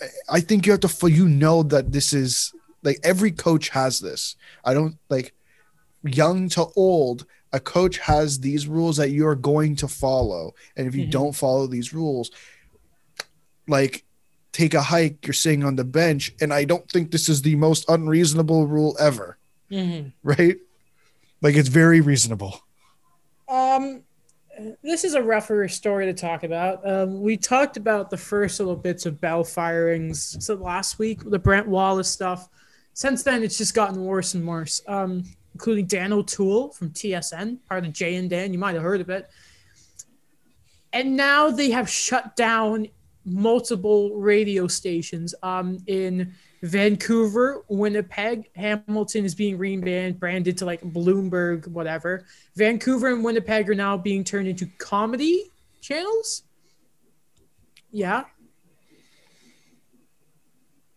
I, I think you have to, you know, that this is like every coach has this. I don't like young to old. A coach has these rules that you are going to follow, and if you Mhm. don't follow these rules, like take a hike, you're sitting on the bench, and I don't think this is the most unreasonable rule ever, Mhm. right? Like it's very reasonable. Um, this is a rougher story to talk about. Um, we talked about the first little bits of Bell firings so last week, the Brent Wallace stuff. Since then, it's just gotten worse and worse, um, including Dan O'Toole from TSN, part of Jay and Dan. You might have heard of it. And now they have shut down multiple radio stations um, in Vancouver, Winnipeg. Hamilton is being rebranded branded to like Bloomberg, whatever. Vancouver and Winnipeg are now being turned into comedy channels. Yeah.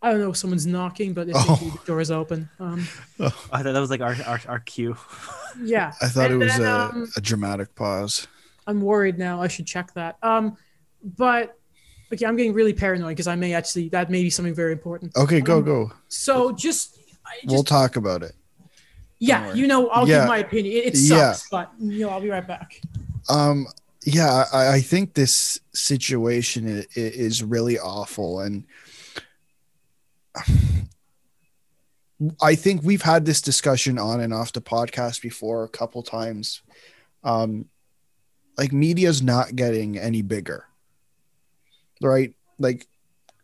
I don't know if someone's knocking, but if Oh. they the door is open. Um, I thought that was like our our, our cue. *laughs* yeah. I thought And it was then, a, um, a dramatic pause. I'm worried now. I should check that. Um, but okay, I'm getting really paranoid because I may actually that may be something very important. Okay, go um, go. So just, I just We'll talk about it. yeah, you know, I'll Yeah. give my opinion. It, it Yeah. sucks, but you know, I'll be right back. Um, yeah, I, I think this situation is, is really awful, and I think we've had this discussion on and off the podcast before a couple times. Um, like media's not getting any bigger, right? Like,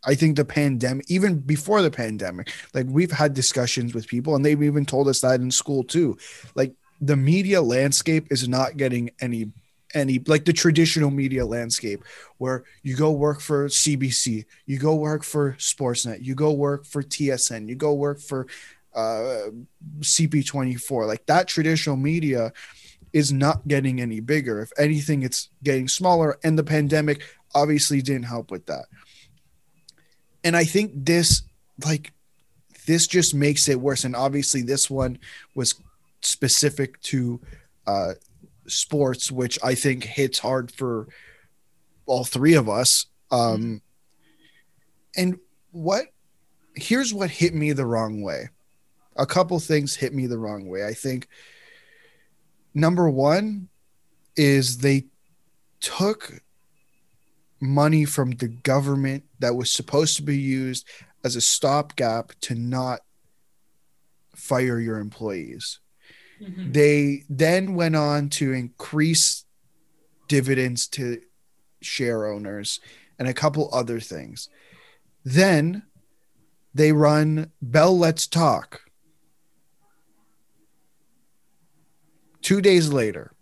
I think the pandemic, even before the pandemic, like we've had discussions with people, and they've even told us that in school too. Like, the media landscape is not getting any any like the traditional media landscape where you go work for CBC, you go work for Sportsnet, you go work for TSN, you go work for uh, CP24. Like that traditional media is not getting any bigger. If anything, it's getting smaller. And the pandemic obviously didn't help with that. And I think this, like, this just makes it worse. And obviously, this one was specific to uh, sports, which I think hits hard for all three of us. Um, and what here's what hit me the wrong way. A couple things hit me the wrong way. I think number one is they took money from the government that was supposed to be used as a stopgap to not fire your employees. Mhm. They then went on to increase dividends to share owners and a couple other things. Then they run Bell Let's Talk. Two days later,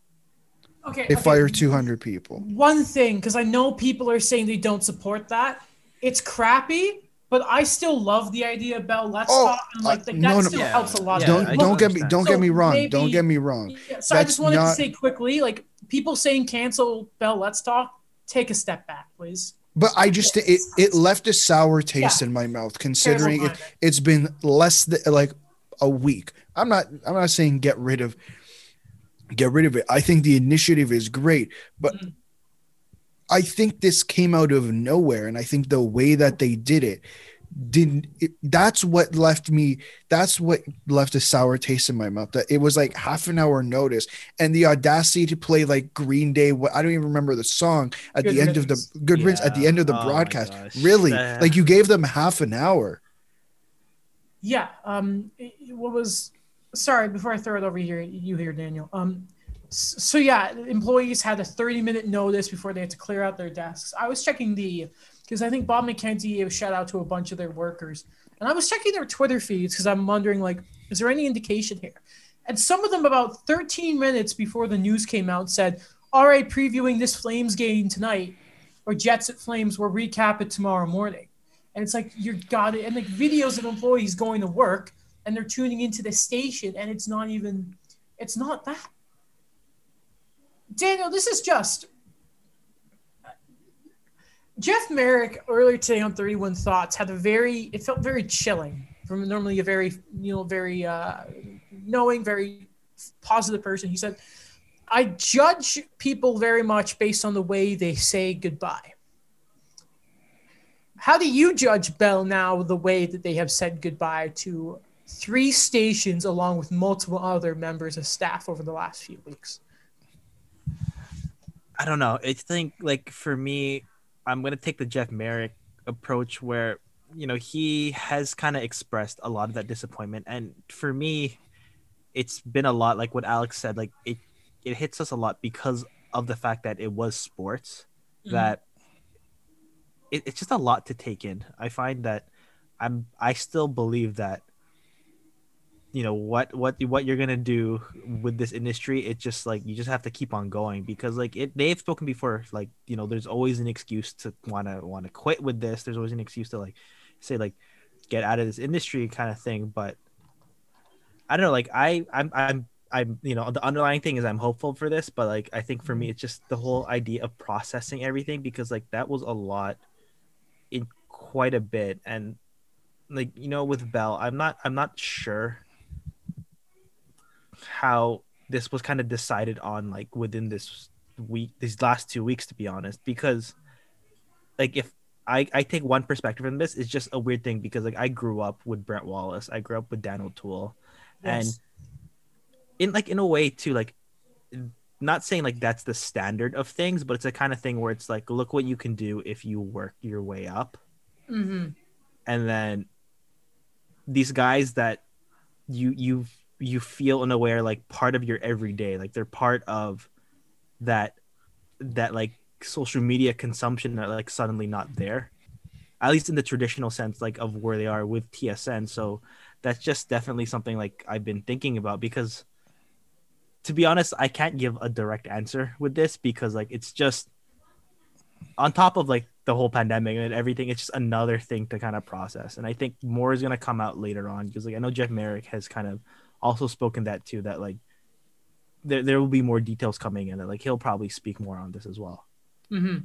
Okay. they okay. fire 200 people. One thing, because I know people are saying they don't support that. It's crappy, but I still love the idea of Bell Let's Oh, Talk. And like, uh, that no, no. still Yeah, helps a lot. yeah, don't I don't get me don't get me wrong. maybe- don't get me wrong. Yeah, so I just wanted not- to say quickly, like people saying cancel Bell Let's Talk, take a step back, please. But I just it it left a sour taste Yeah. in my mouth considering it, it's been less than like a week. I'm not I'm not saying get rid of get rid of it. I think the initiative is great, but Mhm. I think this came out of nowhere and I think the way that they did it didn't it, that's what left me that's what left a sour taste in my mouth that it was like half an hour notice and the audacity to play like green day what i don't even remember the song at Good the end of the good riddance at the end of the Oh broadcast really Uh, like you gave them half an hour Yeah. Um. What was? Sorry. Before I throw it over here, you here, Daniel. Um. So yeah, employees had a 30 minute notice before they had to clear out their desks. I was checking the because I think Bob McKenzie gave a shout out to a bunch of their workers, and I was checking their Twitter feeds because I'm wondering like, is there any indication here? And some of them about 13 minutes before the news came out said, "All right, previewing this Flames game tonight, or Jets at Flames. We'll recap it tomorrow morning." And it's like you're got it, and like videos of employees going to work and they're tuning into the station, and it's not even, it's not that. Daniel, this is just. Jeff Marek earlier today on 31 Thoughts had a very, it felt very chilling from normally a very, you know, very uh, knowing, very positive person. He said, I judge people very much based on the way they say goodbye. How do you judge Bell now the way that they have said goodbye to three stations along with multiple other members of staff over the last few weeks? I don't know. I think like for me, I'm gonna take the Jeff Marek approach where you know he has kind of expressed a lot of that disappointment, and for me, it's been a lot like what Alex said. Like it, it hits us a lot because of the fact that it was sports. Mm-hmm. That it, it's just a lot to take in. I find that I'm I still believe that you know what what what you're gonna do with this industry it's just like you just have to keep on going because like it they've spoken before like you know there's always an excuse to want to want to quit with this. There's always an excuse to like say like get out of this industry kind of thing but i don't know like i i'm i'm i'm you know the underlying thing is i'm hopeful for this but like i think for me mm-hmm. it's just the whole idea of processing everything because like that was a lot in quite a bit. And like you know with bell i'm not i'm not sure how this was kind of decided on like within this week these last two weeks to be honest because like if I, I take one perspective from this it's just a weird thing because like I grew up with Brent Wallace. I grew up with Dan O'Toole and in like in a way too like not saying like that's the standard of things but it's a kind of thing where it's like look what you can do if you work your way up. Mhm. and then these guys that you you you feel in a way like part of your everyday like they're part of that that like social media consumption are like suddenly not there at least in the traditional sense like of where they are with tsn so that's just definitely something like i've been thinking about because to be honest i can't give a direct answer with this because like it's just on top of like the whole pandemic and everything, it's just another thing to kind of process. And I think more is gonna come out later on because like I know Jeff Marek has kind of also spoken that too that like there there will be more details coming in that like he'll probably speak more on this as well. Mm-hmm.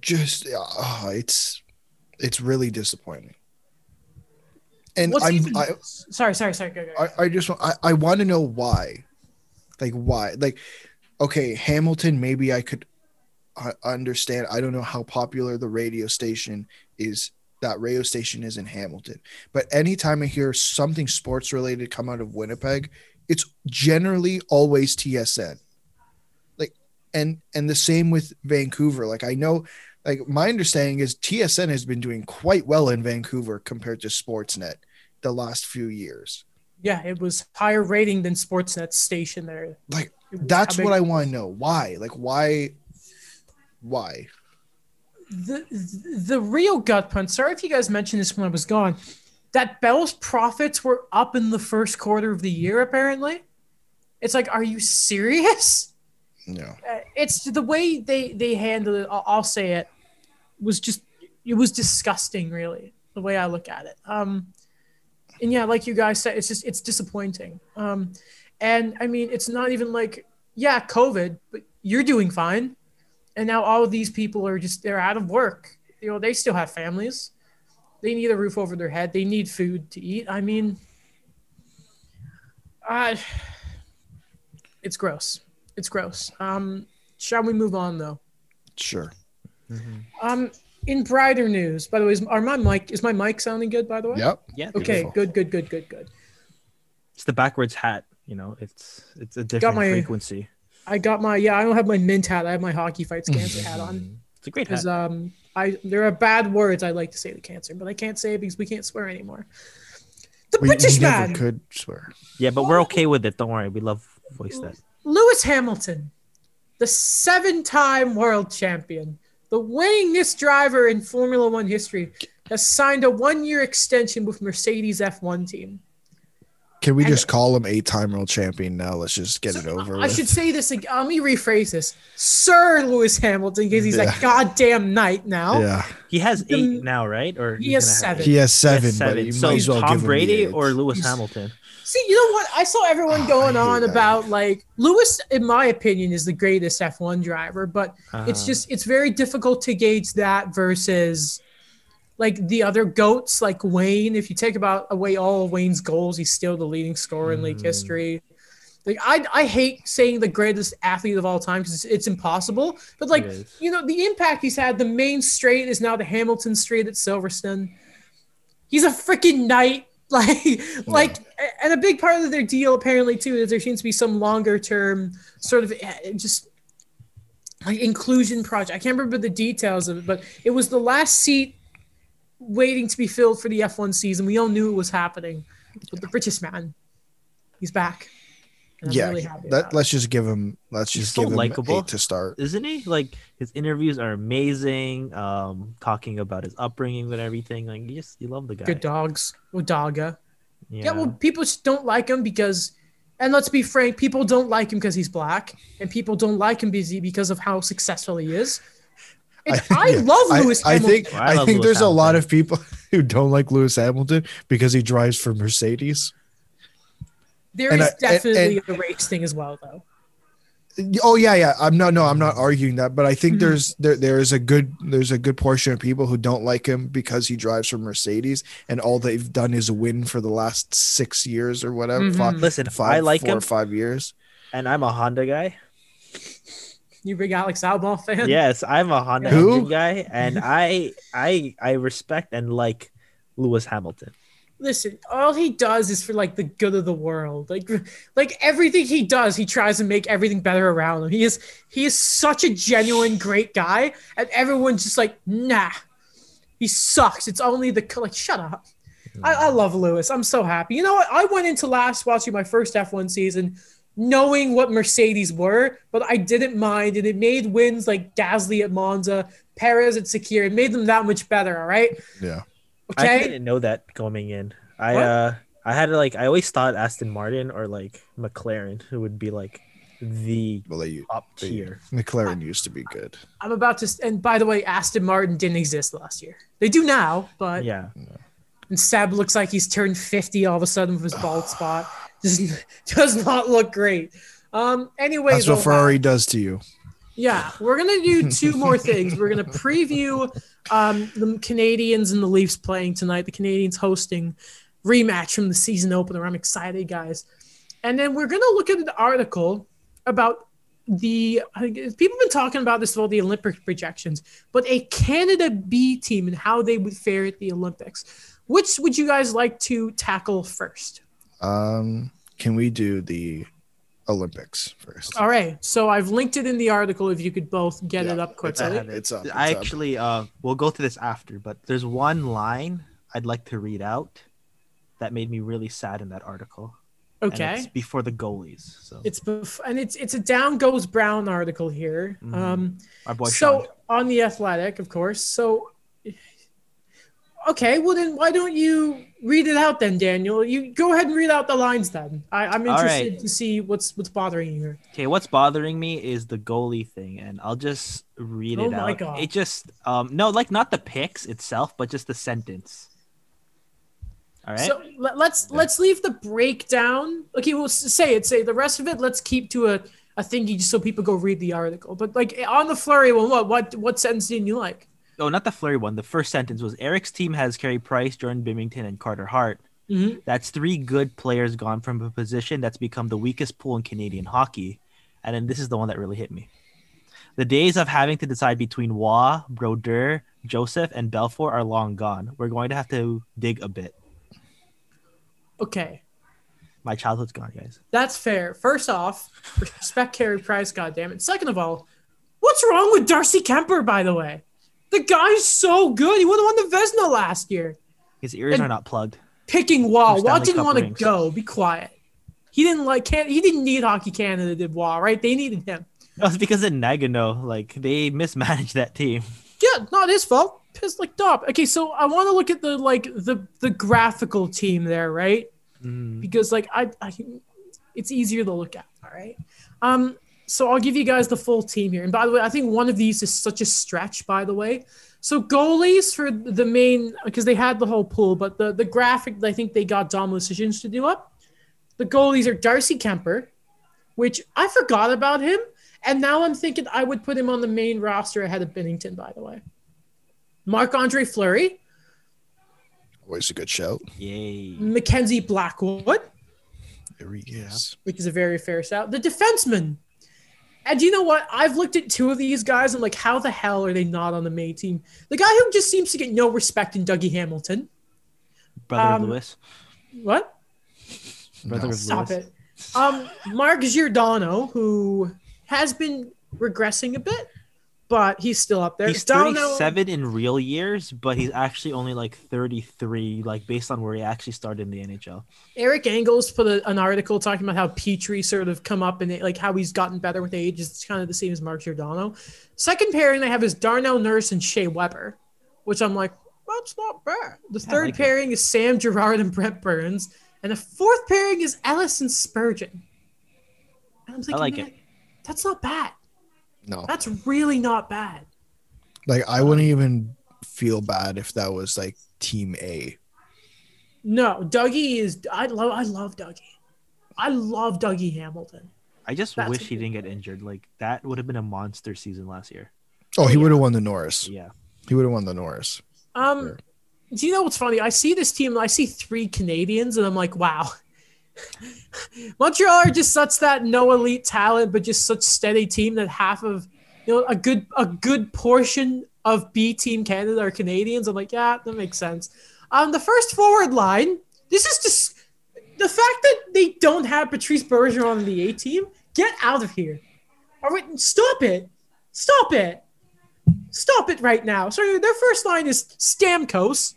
just uh, it's It's really disappointing. And What's I'm even, I, sorry, sorry, sorry. Go, go, go. I, I just want- I, I want to know why. Like why? Like okay, Hamilton maybe I could uh, understand. I don't know how popular the radio station is that radio station is in Hamilton. But anytime I hear something sports related come out of Winnipeg, it's generally always TSN. Like and and the same with Vancouver. Like I know like my understanding is TSN has been doing quite well in Vancouver compared to Sportsnet the last few years. yeah, it was higher rating than Sportsnet's station there. Like that's what I want to know. Why? Like why why? The the real gut punch. Sorry if you guys mentioned this when I was gone. That Bell's profits were up in the first quarter of the year. Apparently, it's like, are you serious? No. Uh, It's the way they they handled it. I'll, I'll say it was just it was disgusting. Really, the way I look at it. Um, and yeah, like you guys said, it's just it's disappointing. Um, and I mean, it's not even like yeah, COVID, but you're doing fine and now all of these people are just they're out of work you know they still have families they need a roof over their head they need food to eat i mean uh, it's gross it's gross um shall we move on though Sure. um in brighter news by the way is, are my mic is my mic sounding good by the way Yep. Yeah. okay Beautiful. good good good good good It's the backwards hat. You know, it's it's a different my- frequency. I got my yeah i don't have my mint hat i have my hockey fights cancer hat on Mm, It's a great hat. because um I there are bad words I like to say to cancer, but I can't say it because we can't swear anymore. The We, British we never man, could swear. yeah, but we're okay with it. Don't worry. We love voice that. Lewis Hamilton, the seven-time world champion, the winningest driver in Formula One history, has signed a one-year extension with Mercedes F1 team. Can we And- just call him eight-time world champion now? Let's just get it over I with. should say this. ag- Let me rephrase this, Sir Lewis Hamilton, because he's Yeah. a goddamn knight now. yeah, He has The- eight now, right? Or He has gonna have seven. he has He seven, has but seven. you So might as well Tom give Brady or Lewis He's- Hamilton? See, you know what? I saw everyone Oh, going hate on that. about like Lewis, in my opinion, is the greatest F1 driver, but it's Uh-huh. just it's very difficult to gauge that versus like the other goats like Wayne. If you take about away all of Wayne's goals, he's still the leading scorer in league Mm. history. Like I, I hate saying the greatest athlete of all time because it's, it's impossible. But like you know, the impact he's had. The main straight is now the Hamilton Street at Silverstone. He's a freaking knight. *laughs* Like, like, and a big part of their deal apparently too is there seems to be some longer term sort of eh, just like inclusion project. I can't remember the details of it, but it was the last seat waiting to be filled for the F1 season. We all knew it was happening, but the British man, he's back. I'm yeah, really happy that, let's just give him. Let's He's just so give him likable. eight to start. Isn't he? Like his interviews are amazing. Um, talking about his upbringing and everything. Like you just you love the guy. good dogs. Odaga. Yeah. Yeah, well, people just don't like him because, and let's be frank, people don't like him because he's black, and people don't like him because because of how successful he is. It's, I, love I, Lewis I Hamilton. think Well, I I, think Lewis there's a lot of people *laughs* who don't like Lewis Hamilton because he drives for Mercedes. there and is I- and- definitely a race thing as well, though. Oh yeah, yeah. I'm not. No, I'm not arguing that, but I think Mhm. there's there there is a good there's a good portion of people who don't like him because he drives for Mercedes, and all they've done is win for the last six years or whatever. Mhm. Five, Listen, five, I like four or him, five years. and I'm a Honda guy. You big Alex Albon fan? yes, I'm a Honda Who? engine guy, and I I I respect and like Lewis Hamilton. Listen, all he does is for like the good of the world. Like, like everything he does, he tries to make everything better around him. He is he is such a genuine great guy, and everyone's just like, nah, he sucks. It's only the like, shut up. I, I love Lewis. I'm so happy. You know what? I went into last watching my first F1 season knowing what Mercedes were, but I didn't mind, and it made wins like Gasly at Monza, Perez at Sakhir. It made them that much better. All right. Yeah. Okay. I didn't know that coming in. I What? uh I had like I always thought Aston Martin or like McLaren who would be like the Well, they, top they tier. McLaren used to be good. I'm about to. And by the way, Aston Martin didn't exist last year. They do now, but Yeah. and Seb looks like he's turned 50 all of a sudden with his bald *sighs* spot. Just *laughs* does not look great. Um. Anyway, That's what Ferrari does to you. Yeah, we're gonna do two more *laughs* things. We're gonna preview um, the Canadiens and the Leafs playing tonight. The Canadiens hosting rematch from the season opener. I'm excited, guys. And then we're gonna look at an article about the I think people have been talking about this all the Olympic projections, but a Canada B team and how they would fare at the Olympics. Which would you guys like to tackle first? Um, can we do the Olympics first? All right, so I've linked it in the article. If you could both get Yeah, it up quickly. have it. It's up, it's I up. actually, uh, we'll go to this after, but there's one line I'd like to read out that made me really sad in that article. and Okay. it's before the goalies. So It's bef- and it's it's a down goes brown article here. Mhm. Um, our boy so Sean. on the Athletic, of course. So okay, well then why don't you read it out then, Daniel? You go ahead and read out the lines then. I, I'm interested right. to see what's what's bothering you here. Okay, what's bothering me is the goalie thing, and I'll just read Oh it my out. God. It just um no, like not the picks itself, but just the sentence. All right. So let, let's let's leave the breakdown. Okay, we'll say it. Say the rest of it. Let's keep to a a thingy just so people go read the article. But like on the Fleury one, what what what sentence didn't you like? Oh, not the Fleury one. The first sentence was Eric's team has Carey Price, Jordan Binnington, and Carter Hart. hmm That's three good players gone from a position that's become the weakest pool in Canadian hockey. And then this is the one that really hit me. The days of having to decide between Roy, Brodeur, Joseph, and Belfour are long gone. We're going to have to dig a bit. Okay. My childhood's gone, guys. That's fair. First off, respect Carey Price, goddammit. Second of all, what's wrong with Darcy Kuemper, by the way? The guy's so good. He would have won the Vezina last year. His ears And- are not plugged. Picking Roy. Roy didn't want to go. Be quiet. He didn't like can he didn't need Hockey Canada did Roy, right? They needed him. No, it's because of Nagano. Like they mismanaged that team. Yeah, not his fault. Pissed like top. Okay, so I want to look at the like the the graphical team there, right? Mm. because like I, I it's easier to look at all right um so i'll give you guys the full team here and by the way i think one of these is such a stretch by the way so goalies for the main because they had the whole pool but the the graphic i think they got Dom decisions to do up the goalies are darcy kuemper which i forgot about him and now i'm thinking i would put him on the main roster ahead of binnington by the way marc andre fleury Always a good shout. Yay. mackenzie blackwood There he is. which is a very fair shout. The defenseman. And you know what? I've looked at two of these guys. I'm like, how the hell are they not on the main team? The guy who just seems to get no respect in Dougie Hamilton. Brother Um, of Lewis. What? Brother No. of Stop Lewis. it. Um, Mark Giordano, who has been regressing a bit, but he's still up there. He's 37 in real years, but he's actually only like 33, like based on where he actually started in the NHL. Eric Engels put a, an article talking about how Petry sort of come up and it, like how he's gotten better with age. It's kind of the same as Mark Giordano. Second pairing they have is Darnell Nurse and Shea Weber, which I'm like, that's not bad. The Yeah, I third like pairing is Sam Girard and Brent Burns, and the fourth pairing is Ellis and Spurgeon. And I'm like man, it. that's not bad. No, That's really not bad. like I wouldn't even feel bad if that was like Team A. No, Dougie is. I love. I love Dougie. I love Dougie Hamilton. I just That's wish he didn't get injured. Like that would have been a monster season last year. Oh, he yeah. would have won the Norris. Yeah. He would have won the Norris. Um, Sure. do you know what's funny? I see this team. I see three Canadians, and I'm like, wow. Montreal are just such that no elite talent, but just such steady team that half of you know a good a good portion of B team Canada are Canadiens. I'm like, yeah, that makes sense. Um, the first forward line. This is just the fact that they don't have Patrice Bergeron on the A team. Get out of here! All right, stop it! Stop it! Stop it right now. So their first line is Stamkos.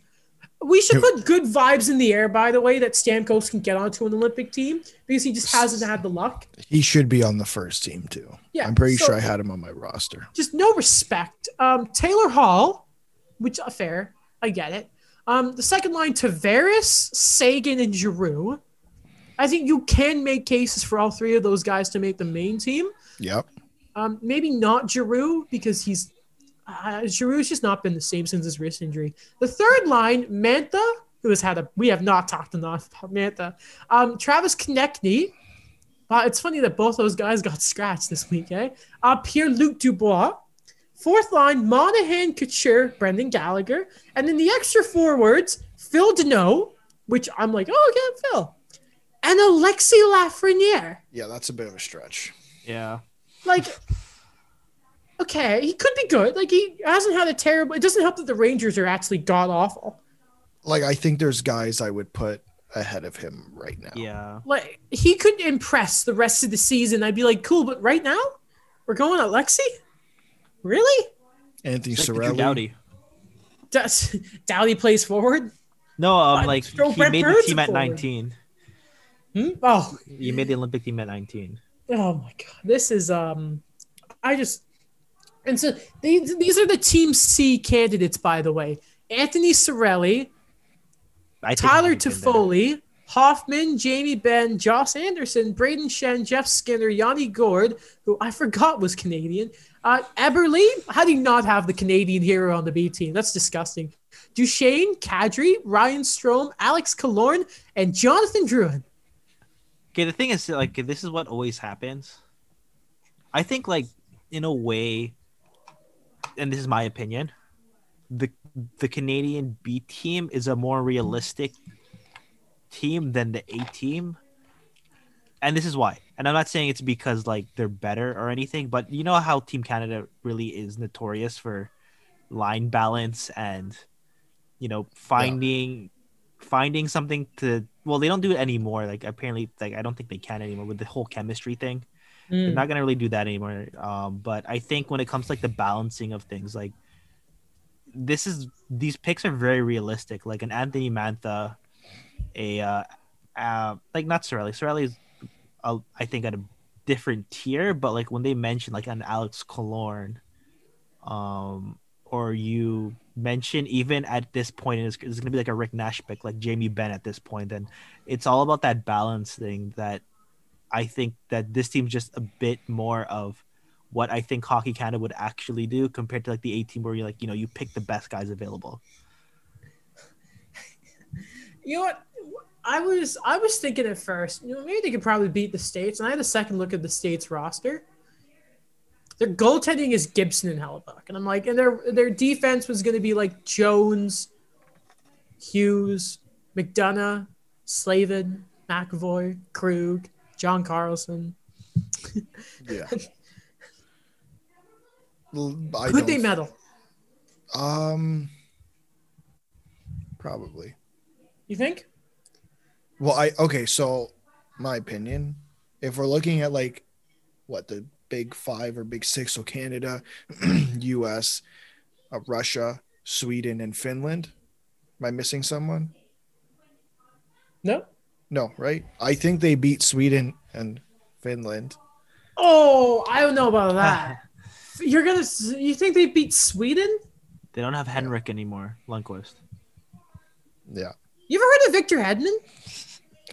We should put good vibes in the air, by the way, that Stamkos can get onto an Olympic team because he just hasn't had the luck. He should be on the first team too. Yeah, I'm pretty so- sure I had him on my roster. Just no respect. Um, Taylor Hall, which uh, fair, I get it. Um, the second line, Tavares, Seguin, and Giroux. I think you can make cases for all three of those guys to make the main team. Yep. Um, maybe not Giroux because he's uh, Giroux's just not been the same since his wrist injury. The third line, Mantha, who has had a we have not talked enough about Mantha. Um, Travis Konecny, Wow, it's funny that both those guys got *laughs* scratched this week, eh? Uh, Pierre Luc Dubois. Fourth line, Monahan, Couture, Brendan Gallagher. And then the extra forwards, Phil Danault, which I'm like, oh, okay, Phil. And Alexi Lafreniere. Yeah, that's a bit of a stretch. Yeah. Like, okay, he could be good. Like, he hasn't had a terrible. It doesn't help that the Rangers are actually god awful. Like I think there's guys I would put ahead of him right now. Yeah. Like, he could impress the rest of the season. I'd be like, cool, but right now, we're going Alexi? Really? Anthony It's like Cirelli. Doughty. Does *laughs* Doughty plays forward? No, um, I'd like he Brent made the team at forward. 19. Hmm? Oh, you made the Olympic team at 19. oh my god, this is um, I just and so these these are the Team C candidates, by the way. Anthony Cirelli, Tyler. Toffoli, Hoffman, Jamie Benn, Josh Anderson, Brayden Schenn, Jeff Skinner, Yanni Gourde, who I forgot was Canadian. Uh, Eberle, how do you not have the Canadian hero on the B team? That's disgusting. Duchene, Kadri, Ryan Strome, Alex Killorn, and Jonathan Drouin. Okay, the thing is, like, this is what always happens. I think, like, in a way, and this is my opinion, the the Canadian B team is a more realistic team than the A team, and this is why. And I'm not saying it's because like they're better or anything, but you know how Team Canada really is notorious for line balance and you know finding finding something to well they don't do it anymore. Like apparently like i don't think they can anymore with the whole chemistry thing they're Mm. not gonna really do that anymore um but i think when it comes to like the balancing of things like this is these picks are very realistic like an anthony mantha a uh, uh like not cirelli cirelli is uh, i think at a different tier but like when they mention like an alex Killorn, um or you mention even at this point it's, it's going to be like a rick nash pick like jamie benn at this point then it's all about that balance thing that i think that this team's just a bit more of what i think hockey canada would actually do compared to like the a team where you like you know you pick the best guys available You know what? I was I was thinking at first, you know, maybe they could probably beat the states. And I had a second look at the states roster. Their goaltending is Gibson and Hellebuyck, and I'm like, and their their defense was going to be like Jones, Hughes, McDonagh, Slavin, McAvoy, Krug, John Carlson. Yeah. L- I Could they medal? Um, probably. You think? Well, I okay. So, my opinion, if we're looking at like what the big five or big six, so Canada, *clears throat* U.S., uh, Russia, Sweden, and Finland. Am I missing someone? No. No, right? I think they beat Sweden and Finland. Oh, I don't know about that. *laughs* You're gonna. You think they beat Sweden? they don't have henrik anymore lundqvist Yeah, You ever heard of Victor Hedman?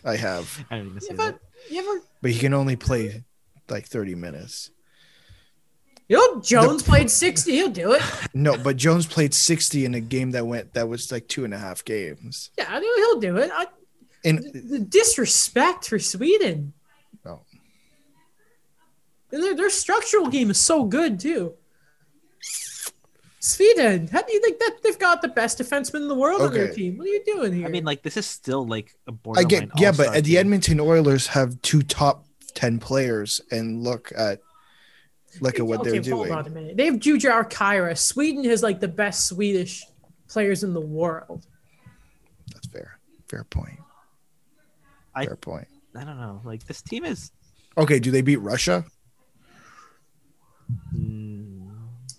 I have, *laughs* i don't even say You that ever, you ever but he can only play like thirty minutes. You know, Jones played 60. He'll do it. *laughs* No, but Jones played sixty in a game that went that was like two and a half games. Yeah, I know he'll do it. I, And the disrespect for Sweden. No. And their, their structural game is so good, too. Sweden, how do you think that they've got the best defenseman in the world on their team? What are you doing here? i mean like this is still like a borderline get yeah, but all-star the. Edmonton Oilers have two top ten players, and look at look at what okay, they're hold doing. on a minute. They have Jujhar Khaira. Sweden has like the best Swedish players in the world. That's fair. Fair point. I- Fair point. i don't know like this team is Okay, do they beat Russia? mm,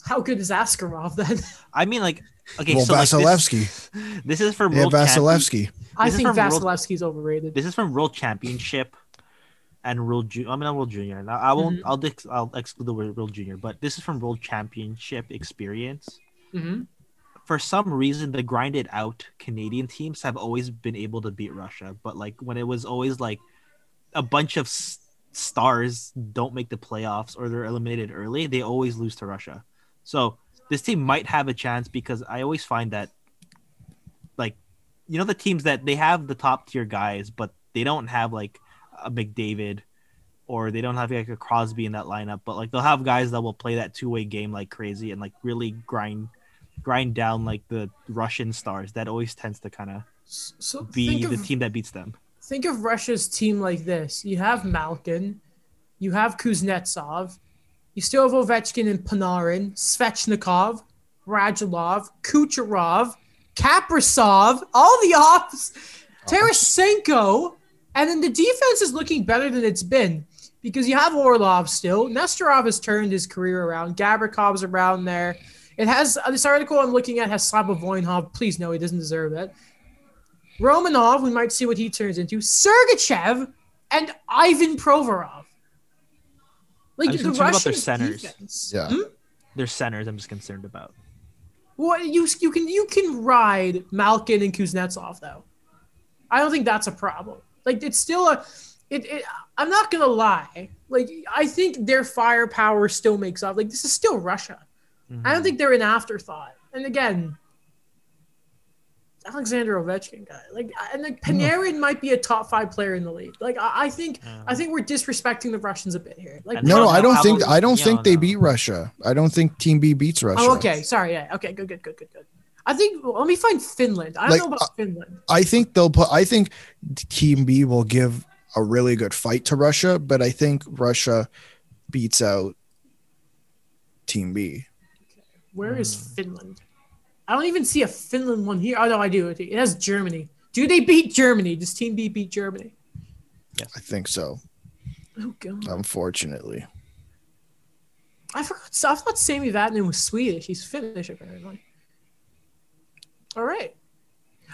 How good is Askarov then? *laughs* i mean like okay well, so like, Vasilevskiy. this, *laughs* this is from yeah, world champion- I This think from World- overrated. This is from World Championship and World Junior. I mean, not World Junior. Now, I won't. Mhm. I'll ex- I'll exclude the word World Junior. But this is from World Championship experience. hmm For some reason, the grinded out Canadian teams have always been able to beat Russia. But like when it was always like a bunch of s- stars don't make the playoffs or they're eliminated early, they always lose to Russia. So this team might have a chance because I always find that like you know the teams that they have the top tier guys, but they don't have like a McDavid or they don't have like a Crosby in that lineup, but like they'll have guys that will play that two way game like crazy and like really grind grind down like the Russian stars. That always tends to kind of So be think the of, team that beats them. think of Russia's team like this. You have Malkin, you have Kuznetsov, you still have Ovechkin and Panarin, Svechnikov, Radulov, Kucherov, Kaprizov, all the offs, Tarasenko, and then the defense is looking better than it's been because you have Orlov still. Nesterov has turned his career around. Gavrikov's around there. It has uh, this article I'm looking at has Slava Voynov. Please no, he doesn't deserve it. Romanov, we might see what he turns into. Sergachev and Ivan Provorov. Like I'm just the concerned about Russian their centers. defense. Yeah. Hmm? Their centers, I'm just concerned about. Well, you you can you can ride Malkin and Kuznetsov though. I don't think that's a problem. Like it's still a. It, it, I'm not gonna lie. Like I think their firepower still makes up. Like this is still Russia. I Mm-hmm. don't think they're an afterthought. And again, Alexander Ovechkin guy, like, and like Panarin might be a top five player in the league. Like, I, I think, I think we're disrespecting the Russians a bit here. Like, No, no, I don't think I don't yeah, think they no. beat Russia. I don't think Team B beats Russia. oh, okay, sorry, yeah, okay, good, good, good, good, good. I think well, let me find Finland. I don't Like, know about Finland. I think they'll put. I think Team B will give a really good fight to Russia, but I think Russia beats out Team B. Where is Hmm. Finland? I don't even see a Finland one here. Oh no, I do. It has Germany. Do they beat Germany? Does Team B beat Germany? I think so. Oh god, Unfortunately, I forgot. So I thought Sami Vatanen was Swedish. He's Finnish apparently. All right.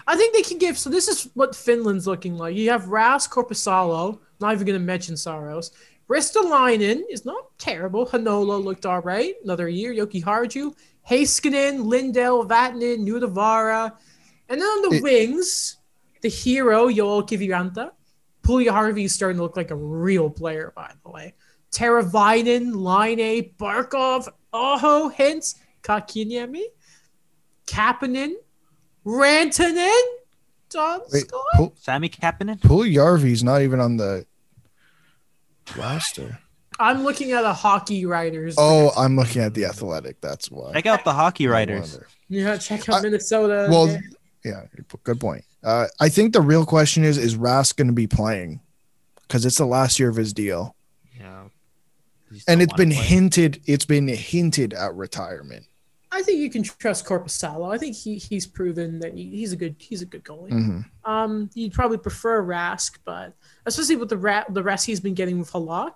I think they can give. So this is what Finland's looking like. You have Rask Korpisalo. Not even going to mention Saros. Ristolainen is not terrible. Hanola looked all right. Another year. Jokiharju. Heiskanen, Lindell, Vatanen, Nudavara. And then on the It- wings, the hero, Joel Kiviranta. Puljujärvi is starting to look like a real player, by the way. Tara Teravainen, Laine, Barkov, Aho, Hintz, Kakiniemi, Kapanen, Rantanen, Don wait, Scott. Pul- Sammy Kapanen? Puljujärvi's not even on the roster. I'm looking at a hockey writers. Oh, I'm looking at the Athletic. That's why. Check out the hockey writers. yeah, check out I- Minnesota. Well, Yeah. yeah, good point. Uh, I think the real question is: Is Rask going to be playing? Because it's the last year of his deal, Yeah. And it's wanna been play? hinted. It's been hinted at retirement. I think you can trust Korpisalo. I think he he's proven that he, he's a good he's a good goalie. Mhm. Um, you'd probably prefer Rask, but especially with the ra- the rest he's been getting with Halak,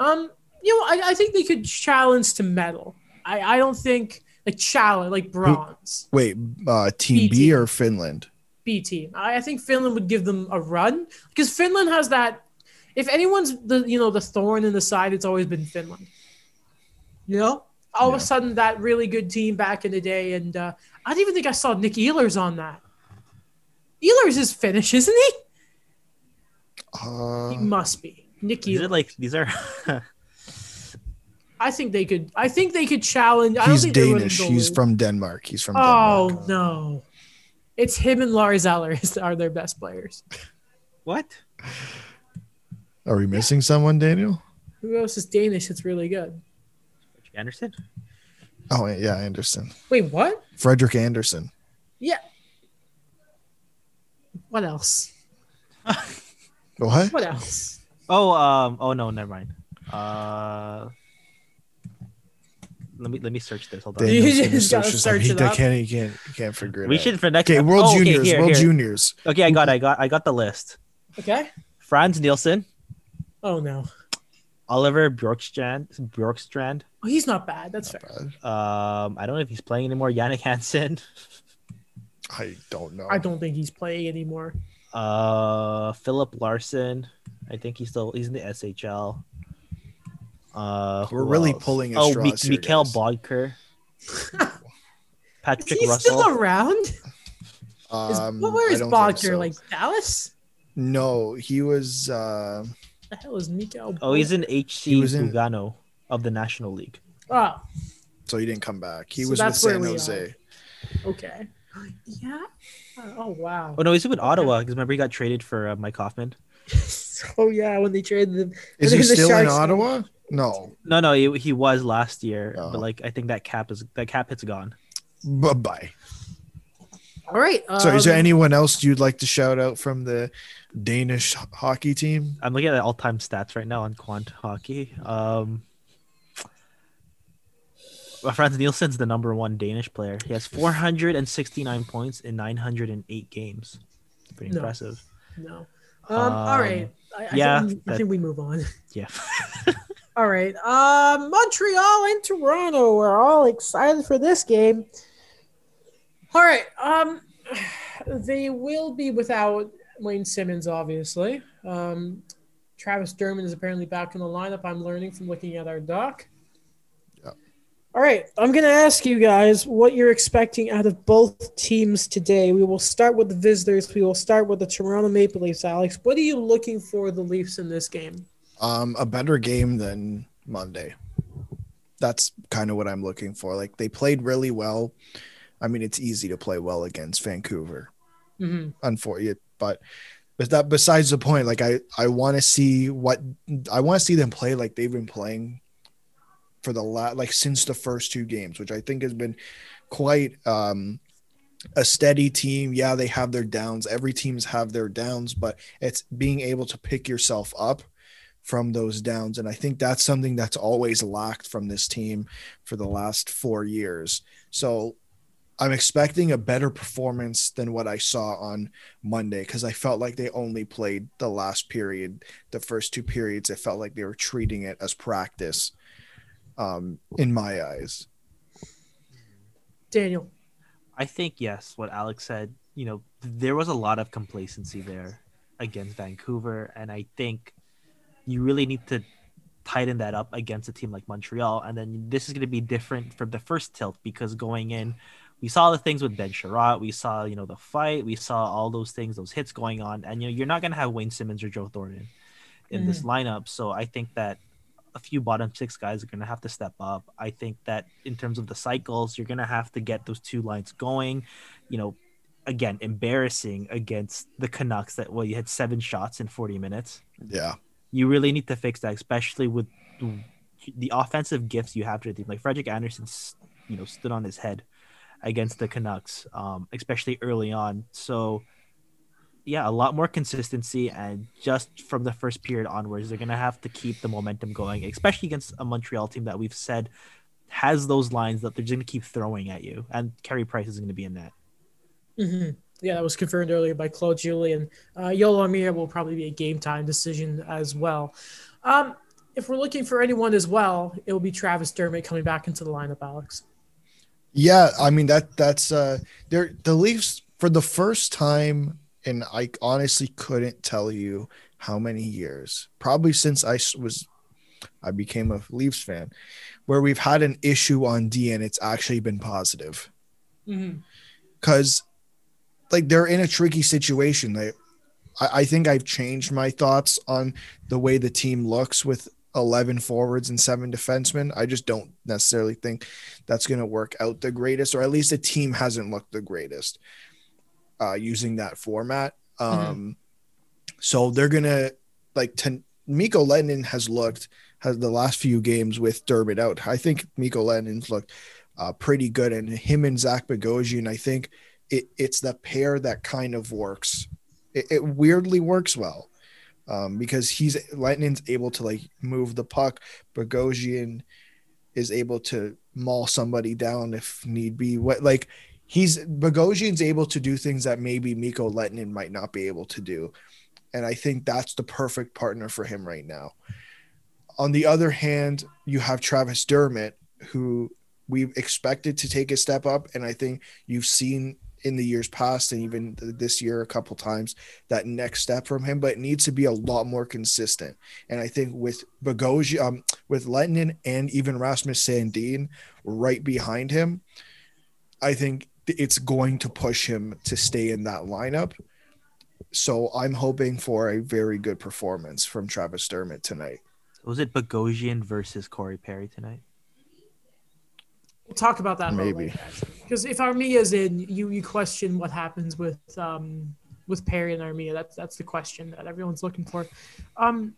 um, you know, I, I think they could challenge to medal. I, I don't think like challenge like bronze Wait, uh, Team B BT. or Finland? B team. I, I think Finland would give them a run because Finland has that. If anyone's the you know the thorn in the side, it's always been Finland. You know, all of a sudden that really good team back in the day, and uh, I don't even think I saw Nick Ehlers on that. Ehlers is Finnish, isn't he? Uh, He must be. Nick These are like these are *laughs* I think they could. I think they could challenge. I don't he's think Danish. the He's from Denmark. He's from Oh Denmark. no, it's him and Lars Eller *laughs* are their best players. what? Are we missing someone, Daniel? Who else is Danish? That's really good. Andersen? Oh yeah, Andersen. Wait, what? Frederik Andersen. Yeah. What else? What? What else? Oh, um, oh no, never mind. Uh, let me let me search this. Hold on. You just gotta search this search up. He it up. can't. He can't. He can't figure it We out. should for next. Okay, World oh, okay, Juniors. here, World here. Juniors. Okay, I got, I got, I got the list. Okay. Frans Nielsen, Oh no. Oliver Bjorkstrand, Bjorkstrand. Oh, he's not bad. That's fair. Um, I don't know if he's playing anymore. Jannik Hansen. I don't know. I don't think he's playing anymore. Uh, Philip Larsen. I think he's still he's in the SHL. Uh, We're really else? pulling Oh, straws here, Mikkel guys. Bodker. *laughs* Is Patrick he Russell. still around? Is, Um, what, where I is don't Bodker? so. Like Dallas? No, he was. Uh, The hell is Mikkel? Oh, he's in He HC was in- Lugano of the National League. Oh, so he didn't come back. He So was with San Jose. okay. *gasps* Yeah. Oh wow. Oh no, he's with Ottawa because remember he got traded for uh, Mike Hoffman. *laughs* *laughs* Oh yeah, when they traded them. Is he the still in Ottawa? No. No, no, he, he was last year, Oh. but like I think that cap is that cap hit's gone. Bye bye. All right. So, is there um, anyone else you'd like to shout out from the Danish hockey team? I'm looking at all time stats right now on QuantHockey. Um, well, Frans Nielsen's the number one Danish player. He has 469 points in 908 games. Pretty No. impressive. No. Um, all Um, right. I, I yeah, think, I think we move on. *laughs* Yeah. *laughs* All right. Uh, Montreal and Toronto. We're all excited for this game. All right. Um, *sighs* they will be without Wayne Simmonds, obviously. Um, Travis Dermott is apparently back in the lineup. I'm learning from looking at our doc. All right. I'm going to ask you guys what you're expecting out of both teams today. We will start with the visitors. We will start with the Toronto Maple Leafs. Alex, what are you looking for the Leafs in this game? Um, a better game than Monday. That's kind of what I'm looking for. Like they played really well. I mean, it's easy to play well against Vancouver. Mm-hmm. unfortunate but but that besides the point like i i want to see what i want to see them play like they've been playing for the last like since the first two games which i think has been quite um a steady team. Yeah they have their downs. Every teams have their downs but it's being able to pick yourself up from those downs. And i think that's something that's always lacked from this team for the last 4 years. So I'm expecting a better performance than what I saw on Monday because I felt like they only played the last period, the first two periods. It felt like they were treating it as practice, um, in my eyes. Daniel. I think yes, what Alex said, you know, there was a lot of complacency there against Vancouver, and I think you really need to tighten that up against a team like Montreal. And then this is going to be different from the first tilt because going in, we saw the things with Ben Chiarot, we saw you know the fight, we saw all those things, those hits going on, and you know you're not going to have Wayne Simmonds or Joe Thornton in this lineup. So I think that a few bottom six guys are going to have to step up. I think that in terms of the cycles, you're going to have to get those two lines going. You know, again, embarrassing against the Canucks that, well, you had seven shots in 40 minutes. Yeah. You really need to fix that, especially with the offensive gifts you have to the team. Like Frederik Andersen, you know, stood on his head against the Canucks, um, especially early on. So, yeah, a lot more consistency, and just from the first period onwards, they're gonna have to keep the momentum going, especially against a Montreal team that we've said has those lines that they're just gonna keep throwing at you, and Carey Price is gonna be in that. hmm Yeah, that was confirmed earlier by Claude Julien. Uh, Joel Armia will probably be a game time decision as well. Um, if we're looking for anyone as well, it will be Travis Dermott coming back into the lineup, Alex. Yeah, I mean that that's uh they're the Leafs for the first time and I honestly couldn't tell you how many years. Probably since I was I became a Leafs fan where we've had an issue on D and it's actually been positive. Mm-hmm. Cuz like they're in a tricky situation. They I, I think I've changed my thoughts on the way the team looks with 11 forwards and seven defensemen. I just don't necessarily think that's going to work out the greatest, or at least the team hasn't looked the greatest uh, using that format. Um, So they're going to like ten, Mikko Lehtonen has looked has the last few games with Durbin out. I think Mikko Lehtonen's looked uh, pretty good, and him and Zach Bogosian, I think it, it's the pair that kind of works. It, it weirdly works well um, because he's Lehtonen's able to like move the puck. Bogosian is able to maul somebody down if need be. What like he's Bogosian's able to do things that maybe Mikko Lehtonen might not be able to do. And I think that's the perfect partner for him right now. On the other hand, you have Travis Dermott, who we've expected to take a step up. And I think you've seen in the years past and even this year a couple times that next step from him, but it needs to be a lot more consistent. And I think with Bogosian, um, with Lehtonen and even Rasmus Sandin right behind him, I think it's going to push him to stay in that lineup. So I'm hoping for a very good performance from Travis Dermott tonight. Was it Bogosian versus Corey Perry tonight? We'll talk about that Maybe. Because if Armia's in, you you question what happens with um, with Perry and Armia? That's that's the question that everyone's looking for. Um,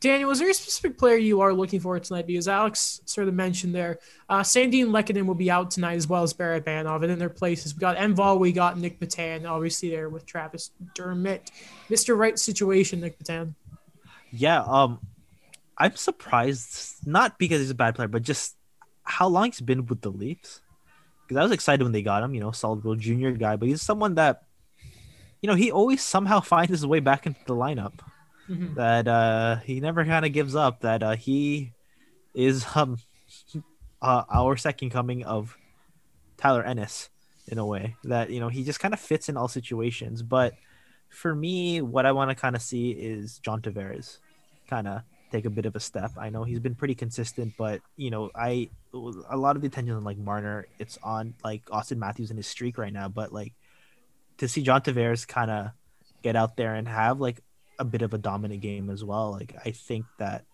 Daniel, is there a specific player you are looking for tonight? Because Alex sort of mentioned there, uh, Sandin Lehkonen will be out tonight as well as Barabanov. And in their places, we got Engvall, we got Nick Petan, obviously there with Travis Dermott. Mr. Right situation, Nick Petan. Yeah, um, I'm surprised, not because he's a bad player, but just how long he's been with the Leafs. Because I was excited when they got him, you know, solid little junior guy, but he's someone that, you know, he always somehow *laughs* finds his way back into the lineup mm-hmm. that uh, he never kind of gives up. That uh, he is um, *laughs* uh, our second coming of Tyler Ennis in a way. That you know he just kind of fits in all situations. But for me, what I want to kind of see is John Tavares kind of take a bit of a step. I know he's been pretty consistent, but you know, I a lot of the attention on like Marner, it's on like Austin Matthews and his streak right now. But like to see John Tavares kind of get out there and have like a bit of a dominant game as well. Like I think that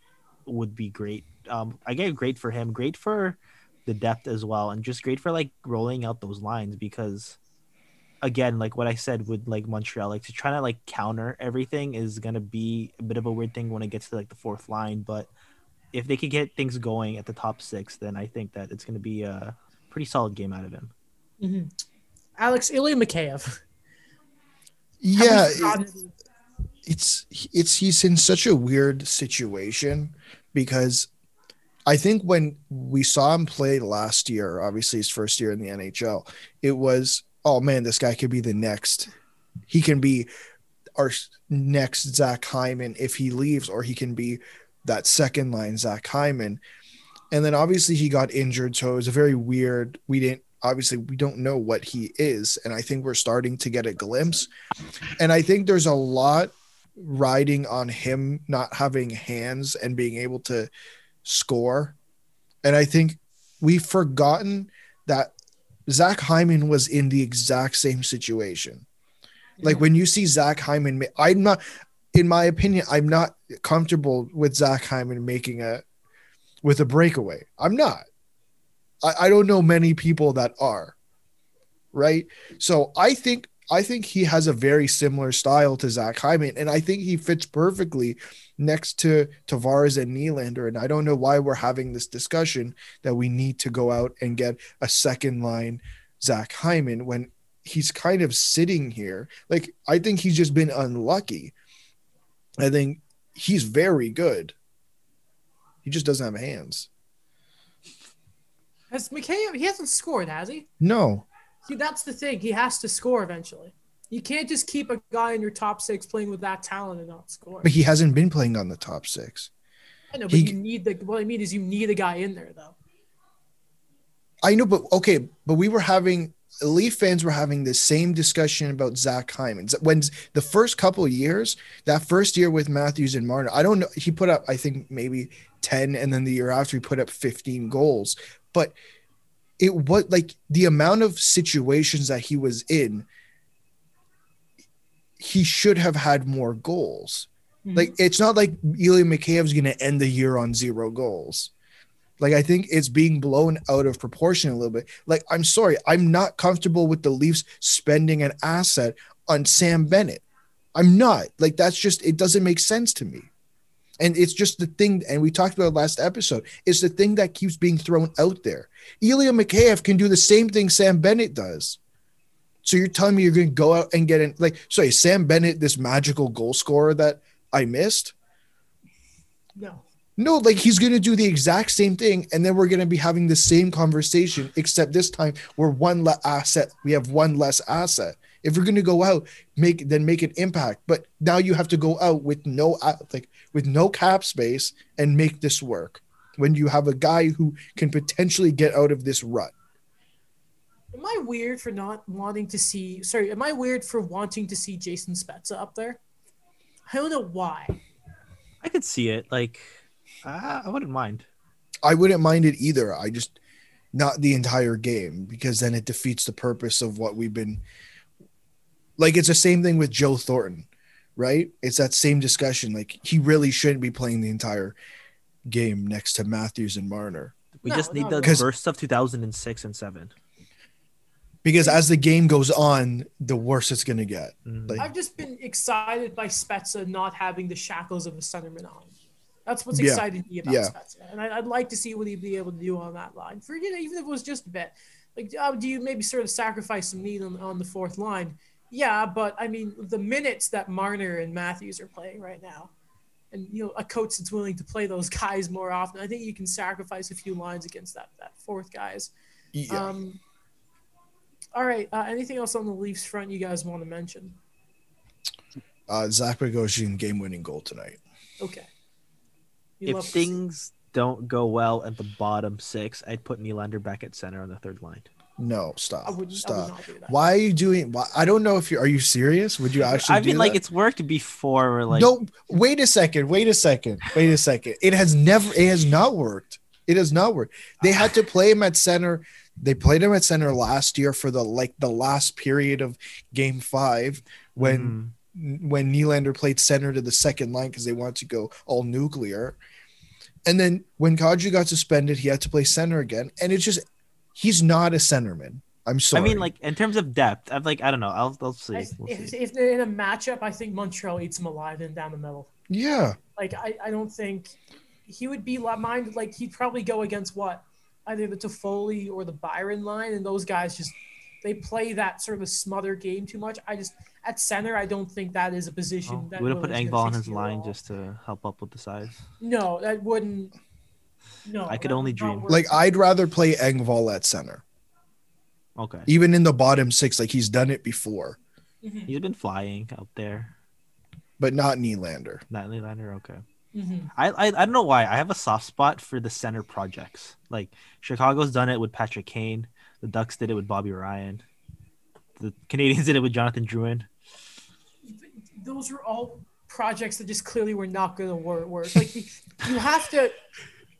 would be great. Um, I get great for him, great for the depth as well, and just great for like rolling out those lines because again, like what I said with like Montreal, like to try to like counter everything is gonna be a bit of a weird thing when it gets to like the fourth line. But if they could get things going at the top six, then I think that it's gonna be a pretty solid game out of him. Mm-hmm. Alex Ilya Mikheyev. Yeah, it's it's he's in such a weird situation because I think when we saw him play last year, obviously his first year in the NHL, it was oh man, this guy could be the next. He can be our next Zach Hyman if he leaves, or he can be that second line Zach Hyman. And then obviously he got injured, so it was a very weird. We didn't obviously we don't know what he is, and I think we're starting to get a glimpse. And I think there's a lot riding on him not having hands and being able to score. And I think we've forgotten that Zach Hyman was in the exact same situation. Like when you see Zach Hyman, I'm not, in my opinion, I'm not comfortable with Zach Hyman making a with a breakaway. I'm not. I, I don't know many people that are. Right. So I think I think he has a very similar style to Zach Hyman, and I think he fits perfectly next to Tavares and Nylander. And I don't know why we're having this discussion that we need to go out and get a second line Zach Hyman when he's kind of sitting here. Like I think he's just been unlucky. I think he's very good. He just doesn't have hands. Has McKay? He hasn't scored, has he? No. See, that's the thing. He has to score eventually. You can't just keep a guy in your top six playing with that talent and not score. But he hasn't been playing on the top six. I know, but he, you need the. What I mean is, you need a guy in there though. I know, but okay, but we were having Leaf fans were having the same discussion about Zach Hyman. When the first couple of years, that first year with Matthews and Martin, I don't know, he put up, I think maybe 10, and then the year after he put up 15 goals. But it was like the amount of situations that he was in he should have had more goals mm-hmm. like it's not like Ilya Mikheyev's going to end the year on zero goals like I think it's being blown out of proportion a little bit. Like I'm sorry, I'm not comfortable with the Leafs spending an asset on Sam Bennett. I'm not. Like that's just it doesn't make sense to me. And it's just the thing, and we talked about last episode, it's the thing that keeps being thrown out there. Ilya Mikheyev can do the same thing Sam Bennett does. So you're telling me you're going to go out and get in, like, sorry, Sam Bennett, this magical goal scorer that I missed? No. No, like he's going to do the exact same thing, and then we're going to be having the same conversation, except this time we're one less asset. We have one less asset. If you're going to go out, make then make an impact. But now you have to go out with no like with no cap space and make this work. When you have a guy who can potentially get out of this rut. Am I weird for not wanting to see? Sorry, am I weird for wanting to see Jason Spezza up there? I don't know why. I could see it. Like, uh, I wouldn't mind. I wouldn't mind it either. I just not the entire game because then it defeats the purpose of what we've been like it's the same thing with Joe Thornton, right? It's that same discussion. Like he really shouldn't be playing the entire game next to Matthews and Marner. We no, just need no, the bursts of 2006 and 7. because as the game goes on, the worse it's gonna get. Mhm. Like, I've just been excited by Spezza not having the shackles of a centerman on. That's what's Yeah. exciting me about Yeah. Spezza, and I, I'd like to see what he'd be able to do on that line. For you know, even if it was just a bit, like, uh, do you maybe sort of sacrifice some need on, on the fourth line? Yeah, but I mean, the minutes that Marner and Matthews are playing right now, and you know, a coach that's willing to play those *laughs* guys more often, I think you can sacrifice a few lines against that that fourth guys. yeah. Um, all right. Uh, anything else on the Leafs front you guys want to mention? uh, Zach Bogosian game winning goal tonight. Okay. You if love to see- things don't go well at the bottom six, I'd put Nylander back at center on the third line. No, I stop, would, I would stop. not do that. Why are you doing? Why, I don't know if you are you serious. Would you actually? I mean, do like that? it's worked before. Where like no, wait a second. Wait a second. Wait a second. It has never. It has not worked. It has not worked. They had to play him at center. They played him at center last year for the like the last period of Game Five when Mhm. when Nylander played center to the second line because they wanted to go all nuclear. And then when Kadri got suspended, he had to play center again. And it's just he's not a centerman. I'm sorry. I mean, like in terms of depth, I'm like I don't know. I'll I'll see. I- We'll if, see. if they're in a matchup, I think Montreal eats him alive and down the middle. yeah. Like, I, I don't think he would be li- minded. Like, he'd probably go against what? Either the Toffoli or the Byron line. And those guys just, they play that sort of a smother game too much. I just, at center, I don't think that is a position Oh, that would have put Willie's Engvall on his line all. just to help up with the size. No, that wouldn't. No, I could only dream. Like I'd rather play Engvall at center. Okay, Even in the bottom six, like he's done it before, Mhm, he's been flying out there. but not Nylander. Not Nylander. Okay. mhm. I, I I don't know why I have a soft spot for the center projects. Like Chicago's done it with Patrick Kane. The Ducks did it with Bobby Ryan. The Canadiens did it with Jonathan Drouin. Those are all projects that just clearly were not going to work. work. Like, you, you have to.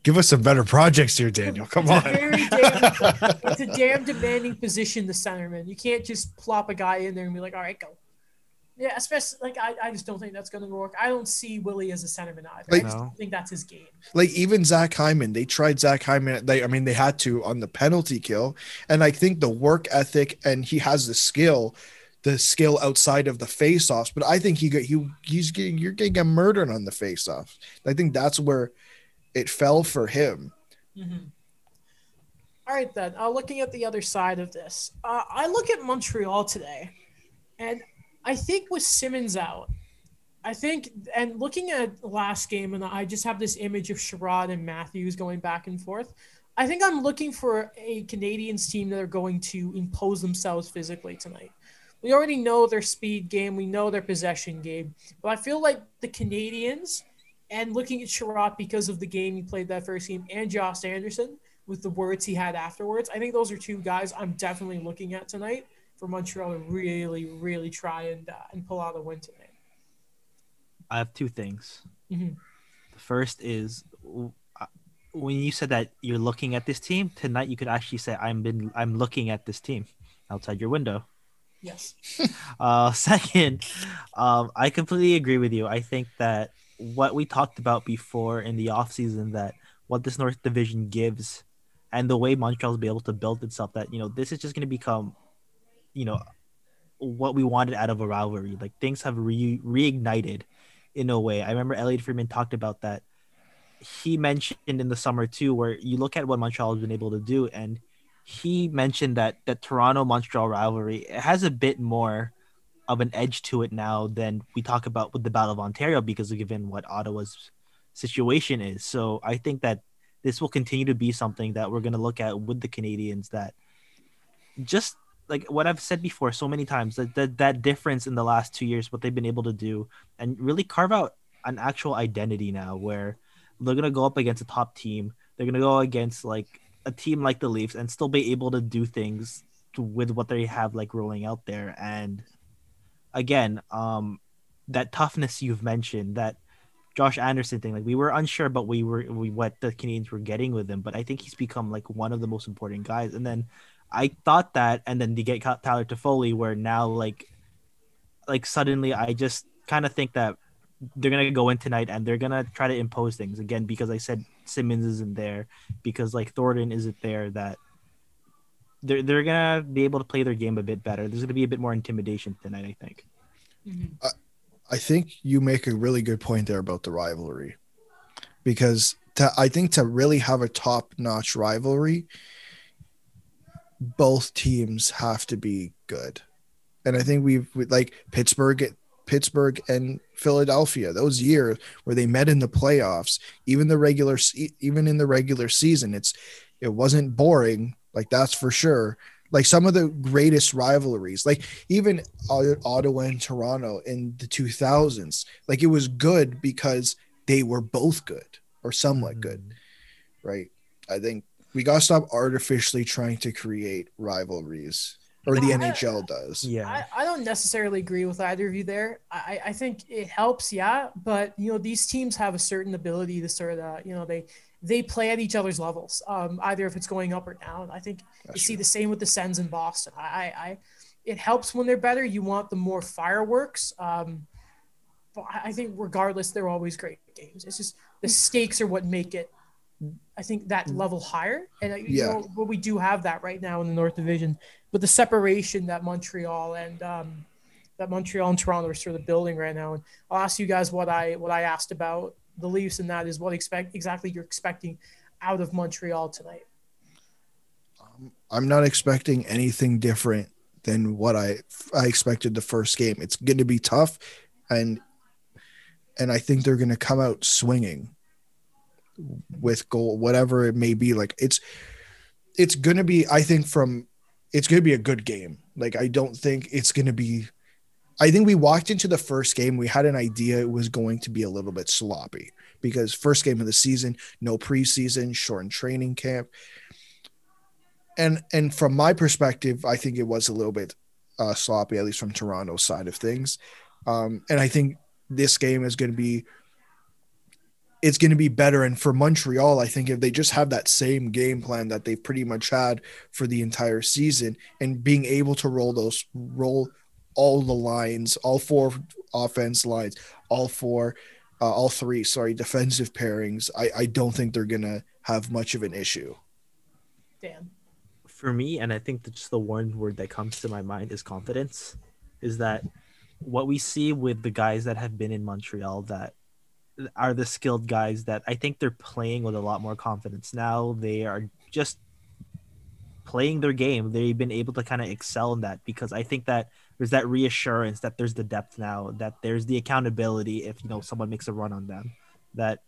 Give us some better projects here, Daniel. Come It's a on. very damn, *laughs* it's a damn demanding position, the centerman. You can't just plop a guy in there and be like, all right, go. Yeah, especially like I, I just don't think that's gonna work. I don't see Willie as a centerman either. Like- I just No. don't think that's his game. like even Zach Hyman, they tried Zach Hyman. They, I mean, they had to on the penalty kill, and I think the work ethic and he has the skill, the skill outside of the face-offs. But I think he got he he's getting you're getting murdered on the face-off. I think that's where it fell for him. Mhm. All right, then. Uh, looking at the other side of this, uh, I look at Montreal today, and I think with Simmonds out, I think, and looking at last game, and I just have this image of Chiarot and Matthews going back and forth. I think I'm looking for a Canadiens team that are going to impose themselves physically tonight. We already know their speed game, we know their possession game, but I feel like the Canadiens, and looking at Chiarot because of the game he played that first game, and Josh Anderson with the words he had afterwards, I think those are two guys I'm definitely looking at tonight for Montreal to really, really try and uh, and pull out a win tonight. I have two things. Mhm. The first is uh, when you said that you're looking at this team tonight, you could actually say I'm been I'm looking at this team outside your window. Yes. *laughs* Uh, second, um, I completely agree with you. I think that what we talked about before in the offseason that what this North Division gives and the way Montreal's be able to build itself, that, you know, this is just going to become, you know, what we wanted out of a rivalry. Like things have re- reignited in a way. I remember Elliotte Friedman talked about that. He mentioned in the summer too, where you look at what Montreal has been able to do, and he mentioned that the Toronto Montreal rivalry has a bit more of an edge to it now than we talk about with the Battle of Ontario because of given what Ottawa's situation is. So I think that this will continue to be something that we're going to look at with the Canadiens that just like what I've said before so many times that, that that difference in the last two years, what they've been able to do and really carve out an actual identity now where they're going to go up against a top team. They're going to go against like a team like the Leafs and still be able to do things to, with what they have like rolling out there. And again, um, that toughness you've mentioned, that Josh Anderson thing, like we were unsure, but we were we what the Canadiens were getting with him. But I think he's become like one of the most important guys. And then I thought that, and then to get Tyler Toffoli, where now like like suddenly I just kind of think that they're gonna go in tonight and they're gonna try to impose things again because I said Simmonds isn't there because like Thornton isn't there that they're they're gonna be able to play their game a bit better. There's gonna be a bit more intimidation tonight, I think. Mhm. I think you make a really good point there about the rivalry, because to, I think to really have a top-notch rivalry, both teams have to be good, and I think we've we, like Pittsburgh, Pittsburgh and Philadelphia. Those years where they met in the playoffs, even the regular, even in the regular season, it's it wasn't boring. Like that's for sure. Like some of the greatest rivalries, like even Ottawa and Toronto in the 2000s, like it was good because they were both good or somewhat mm-hmm. good, right? I think we got to stop artificially trying to create rivalries, or the I- NHL does. Yeah. I, I don't necessarily agree with either of you there. I, I think it helps, yeah, but you know these teams have a certain ability to sort of you know they they play at each other's levels, um, either if it's going up or down. I think you That's see true. the same with the Sens in Boston. I, I, it helps when they're better. You want the more fireworks. Um, but I think regardless, they're always great games. It's just the stakes are what make it. I think that level higher, and uh, you Yeah. know, but we do have that right now in the North Division, with the separation that Montreal and um, that Montreal and Toronto are sort of building right now. And I'll ask you guys what I what I asked about the Leafs, and that is what expect exactly you're expecting out of Montreal tonight. Um, I'm not expecting anything different than what I I expected the first game. It's going to be tough, and and I think they're going to come out swinging with goal, whatever it may be. Like it's it's going to be. I think from it's going to be a good game. Like I don't think it's going to be. I think we walked into the first game. We had an idea it was going to be a little bit sloppy because first game of the season, no preseason, shortened training camp and and from my perspective, I think it was a little bit uh, sloppy, at least from Toronto's side of things. Um, and I think this game is going to be it's going to be better. And for Montreal, I think if they just have that same game plan that they've pretty much had for the entire season, and being able to roll those roll all the lines, all four offense lines, all four, uh, all three, sorry, defensive pairings, I, I don't think they're going to have much of an issue. Dan. for me, and I think that just the one word that comes to my mind is confidence. Is that what we see with the guys that have been in Montreal that are the skilled guys that I think they're playing with a lot more confidence now. They are just playing their game. They've been able to kind of excel in that because I think that there's that reassurance that there's the depth now, that there's the accountability if you know someone makes a run on them. That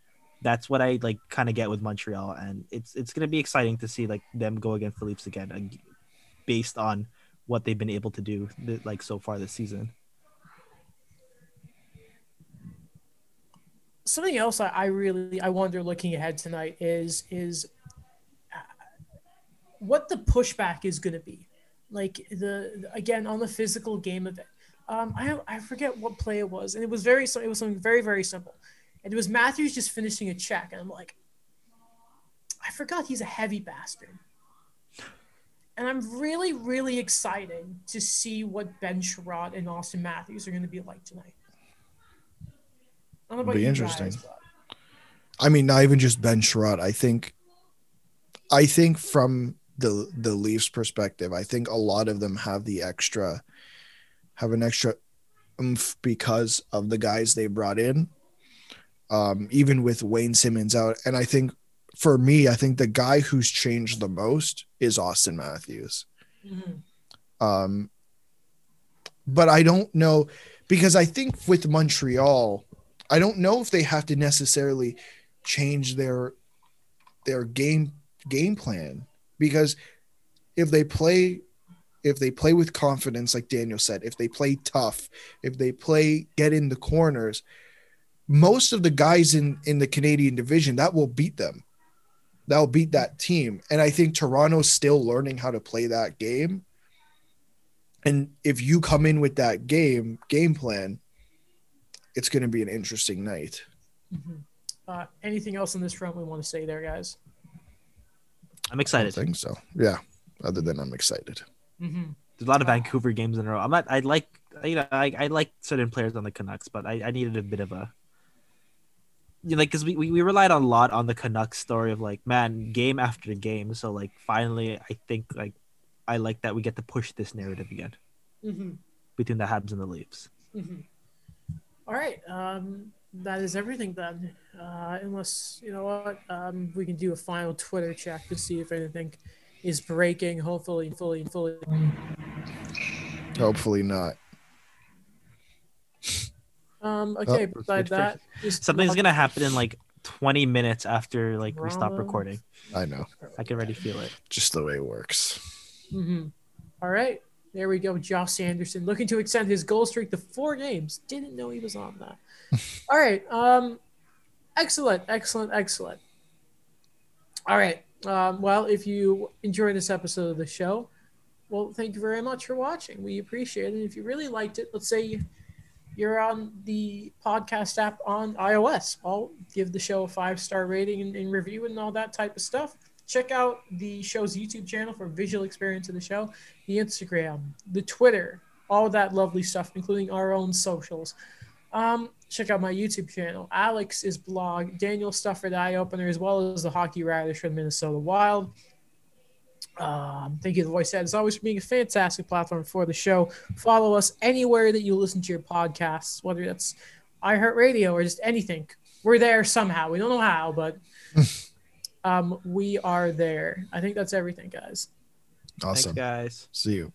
that's what I like kind of get with Montreal, and it's it's gonna be exciting to see like them go against the Leafs again, ag- based on what they've been able to do like so far this season. something else I, I really I wonder looking ahead tonight is is uh, what the pushback is going to be like the again on the physical game of it um I, I forget what play it was and it was very so it was something very very simple and it was Matthews just finishing a check and I'm like I forgot he's a heavy bastard and I'm really really excited to see what Ben Chiarot and Austin Matthews are going to be like tonight I don't know Be interesting. guys, I mean, not even just Ben Chiarot. I think, I think from the the Leafs' perspective, I think a lot of them have the extra, have an extra oomph because of the guys they brought in. Um, even with Wayne Simmonds out, and I think for me, I think the guy who's changed the most is Austin Matthews. Mhm. Um, but I don't know because I think with Montreal, I don't know if they have to necessarily change their their game game plan because if they play if they play with confidence like Daniel said, if they play tough, if they play get in the corners, most of the guys in in the Canadian division that will beat them. That will beat that team. And I think Toronto's still learning how to play that game. And if you come in with that game game plan, it's going to be an interesting night. Mhm. Uh, anything else on this front we want to say there, guys? I'm excited. I excited. think so. Yeah. Other than I'm excited. Mm-hmm. There's a lot of Vancouver games in a row. I'm not. I like. You know, I, I like certain players on the Canucks, but I, I needed a bit of a. You know, like, because we, we, we relied on a lot on the Canucks story of like, man, game after game. So like, finally, I think like, I like that we get to push this narrative again Mm-hmm. between the Habs and the Leafs. Mm-hmm. All right. Um, that is everything then. Uh, unless you know what, um, we can do a final Twitter check to see if anything is breaking. Hopefully, fully, fully. Hopefully not. Um, okay. Oh, beside that, Something's gonna happen in like 20 minutes after like we stop recording. I know. I can already feel it. Just the way it works. Mm-hmm. All right. There we go. Josh Anderson looking to extend his goal streak to four games. Didn't know he was on that. *laughs* All right. Um, excellent, excellent, excellent. All right. Um, well, if you enjoyed this episode of the show, well, thank you very much for watching. We appreciate it. And If you really liked it, let's say you're on the podcast app on iOS, I'll give the show a five star rating and, and review and all that type of stuff. Check out the show's YouTube channel for visual experience of the show, the Instagram, the Twitter, all that lovely stuff, including our own socials. Um, check out my YouTube channel, Alex's blog, Daniel stuff for the Eye Opener, as well as the Hockey Writers from Minnesota Wild. Um, thank you, The Voice Ad, as always, for being a fantastic platform for the show. Follow us anywhere that you listen to your podcasts, whether that's iHeartRadio or just anything. We're there somehow. We don't know how, but *laughs* um, we are there. I think that's everything, guys. Awesome. Thanks, guys. See you.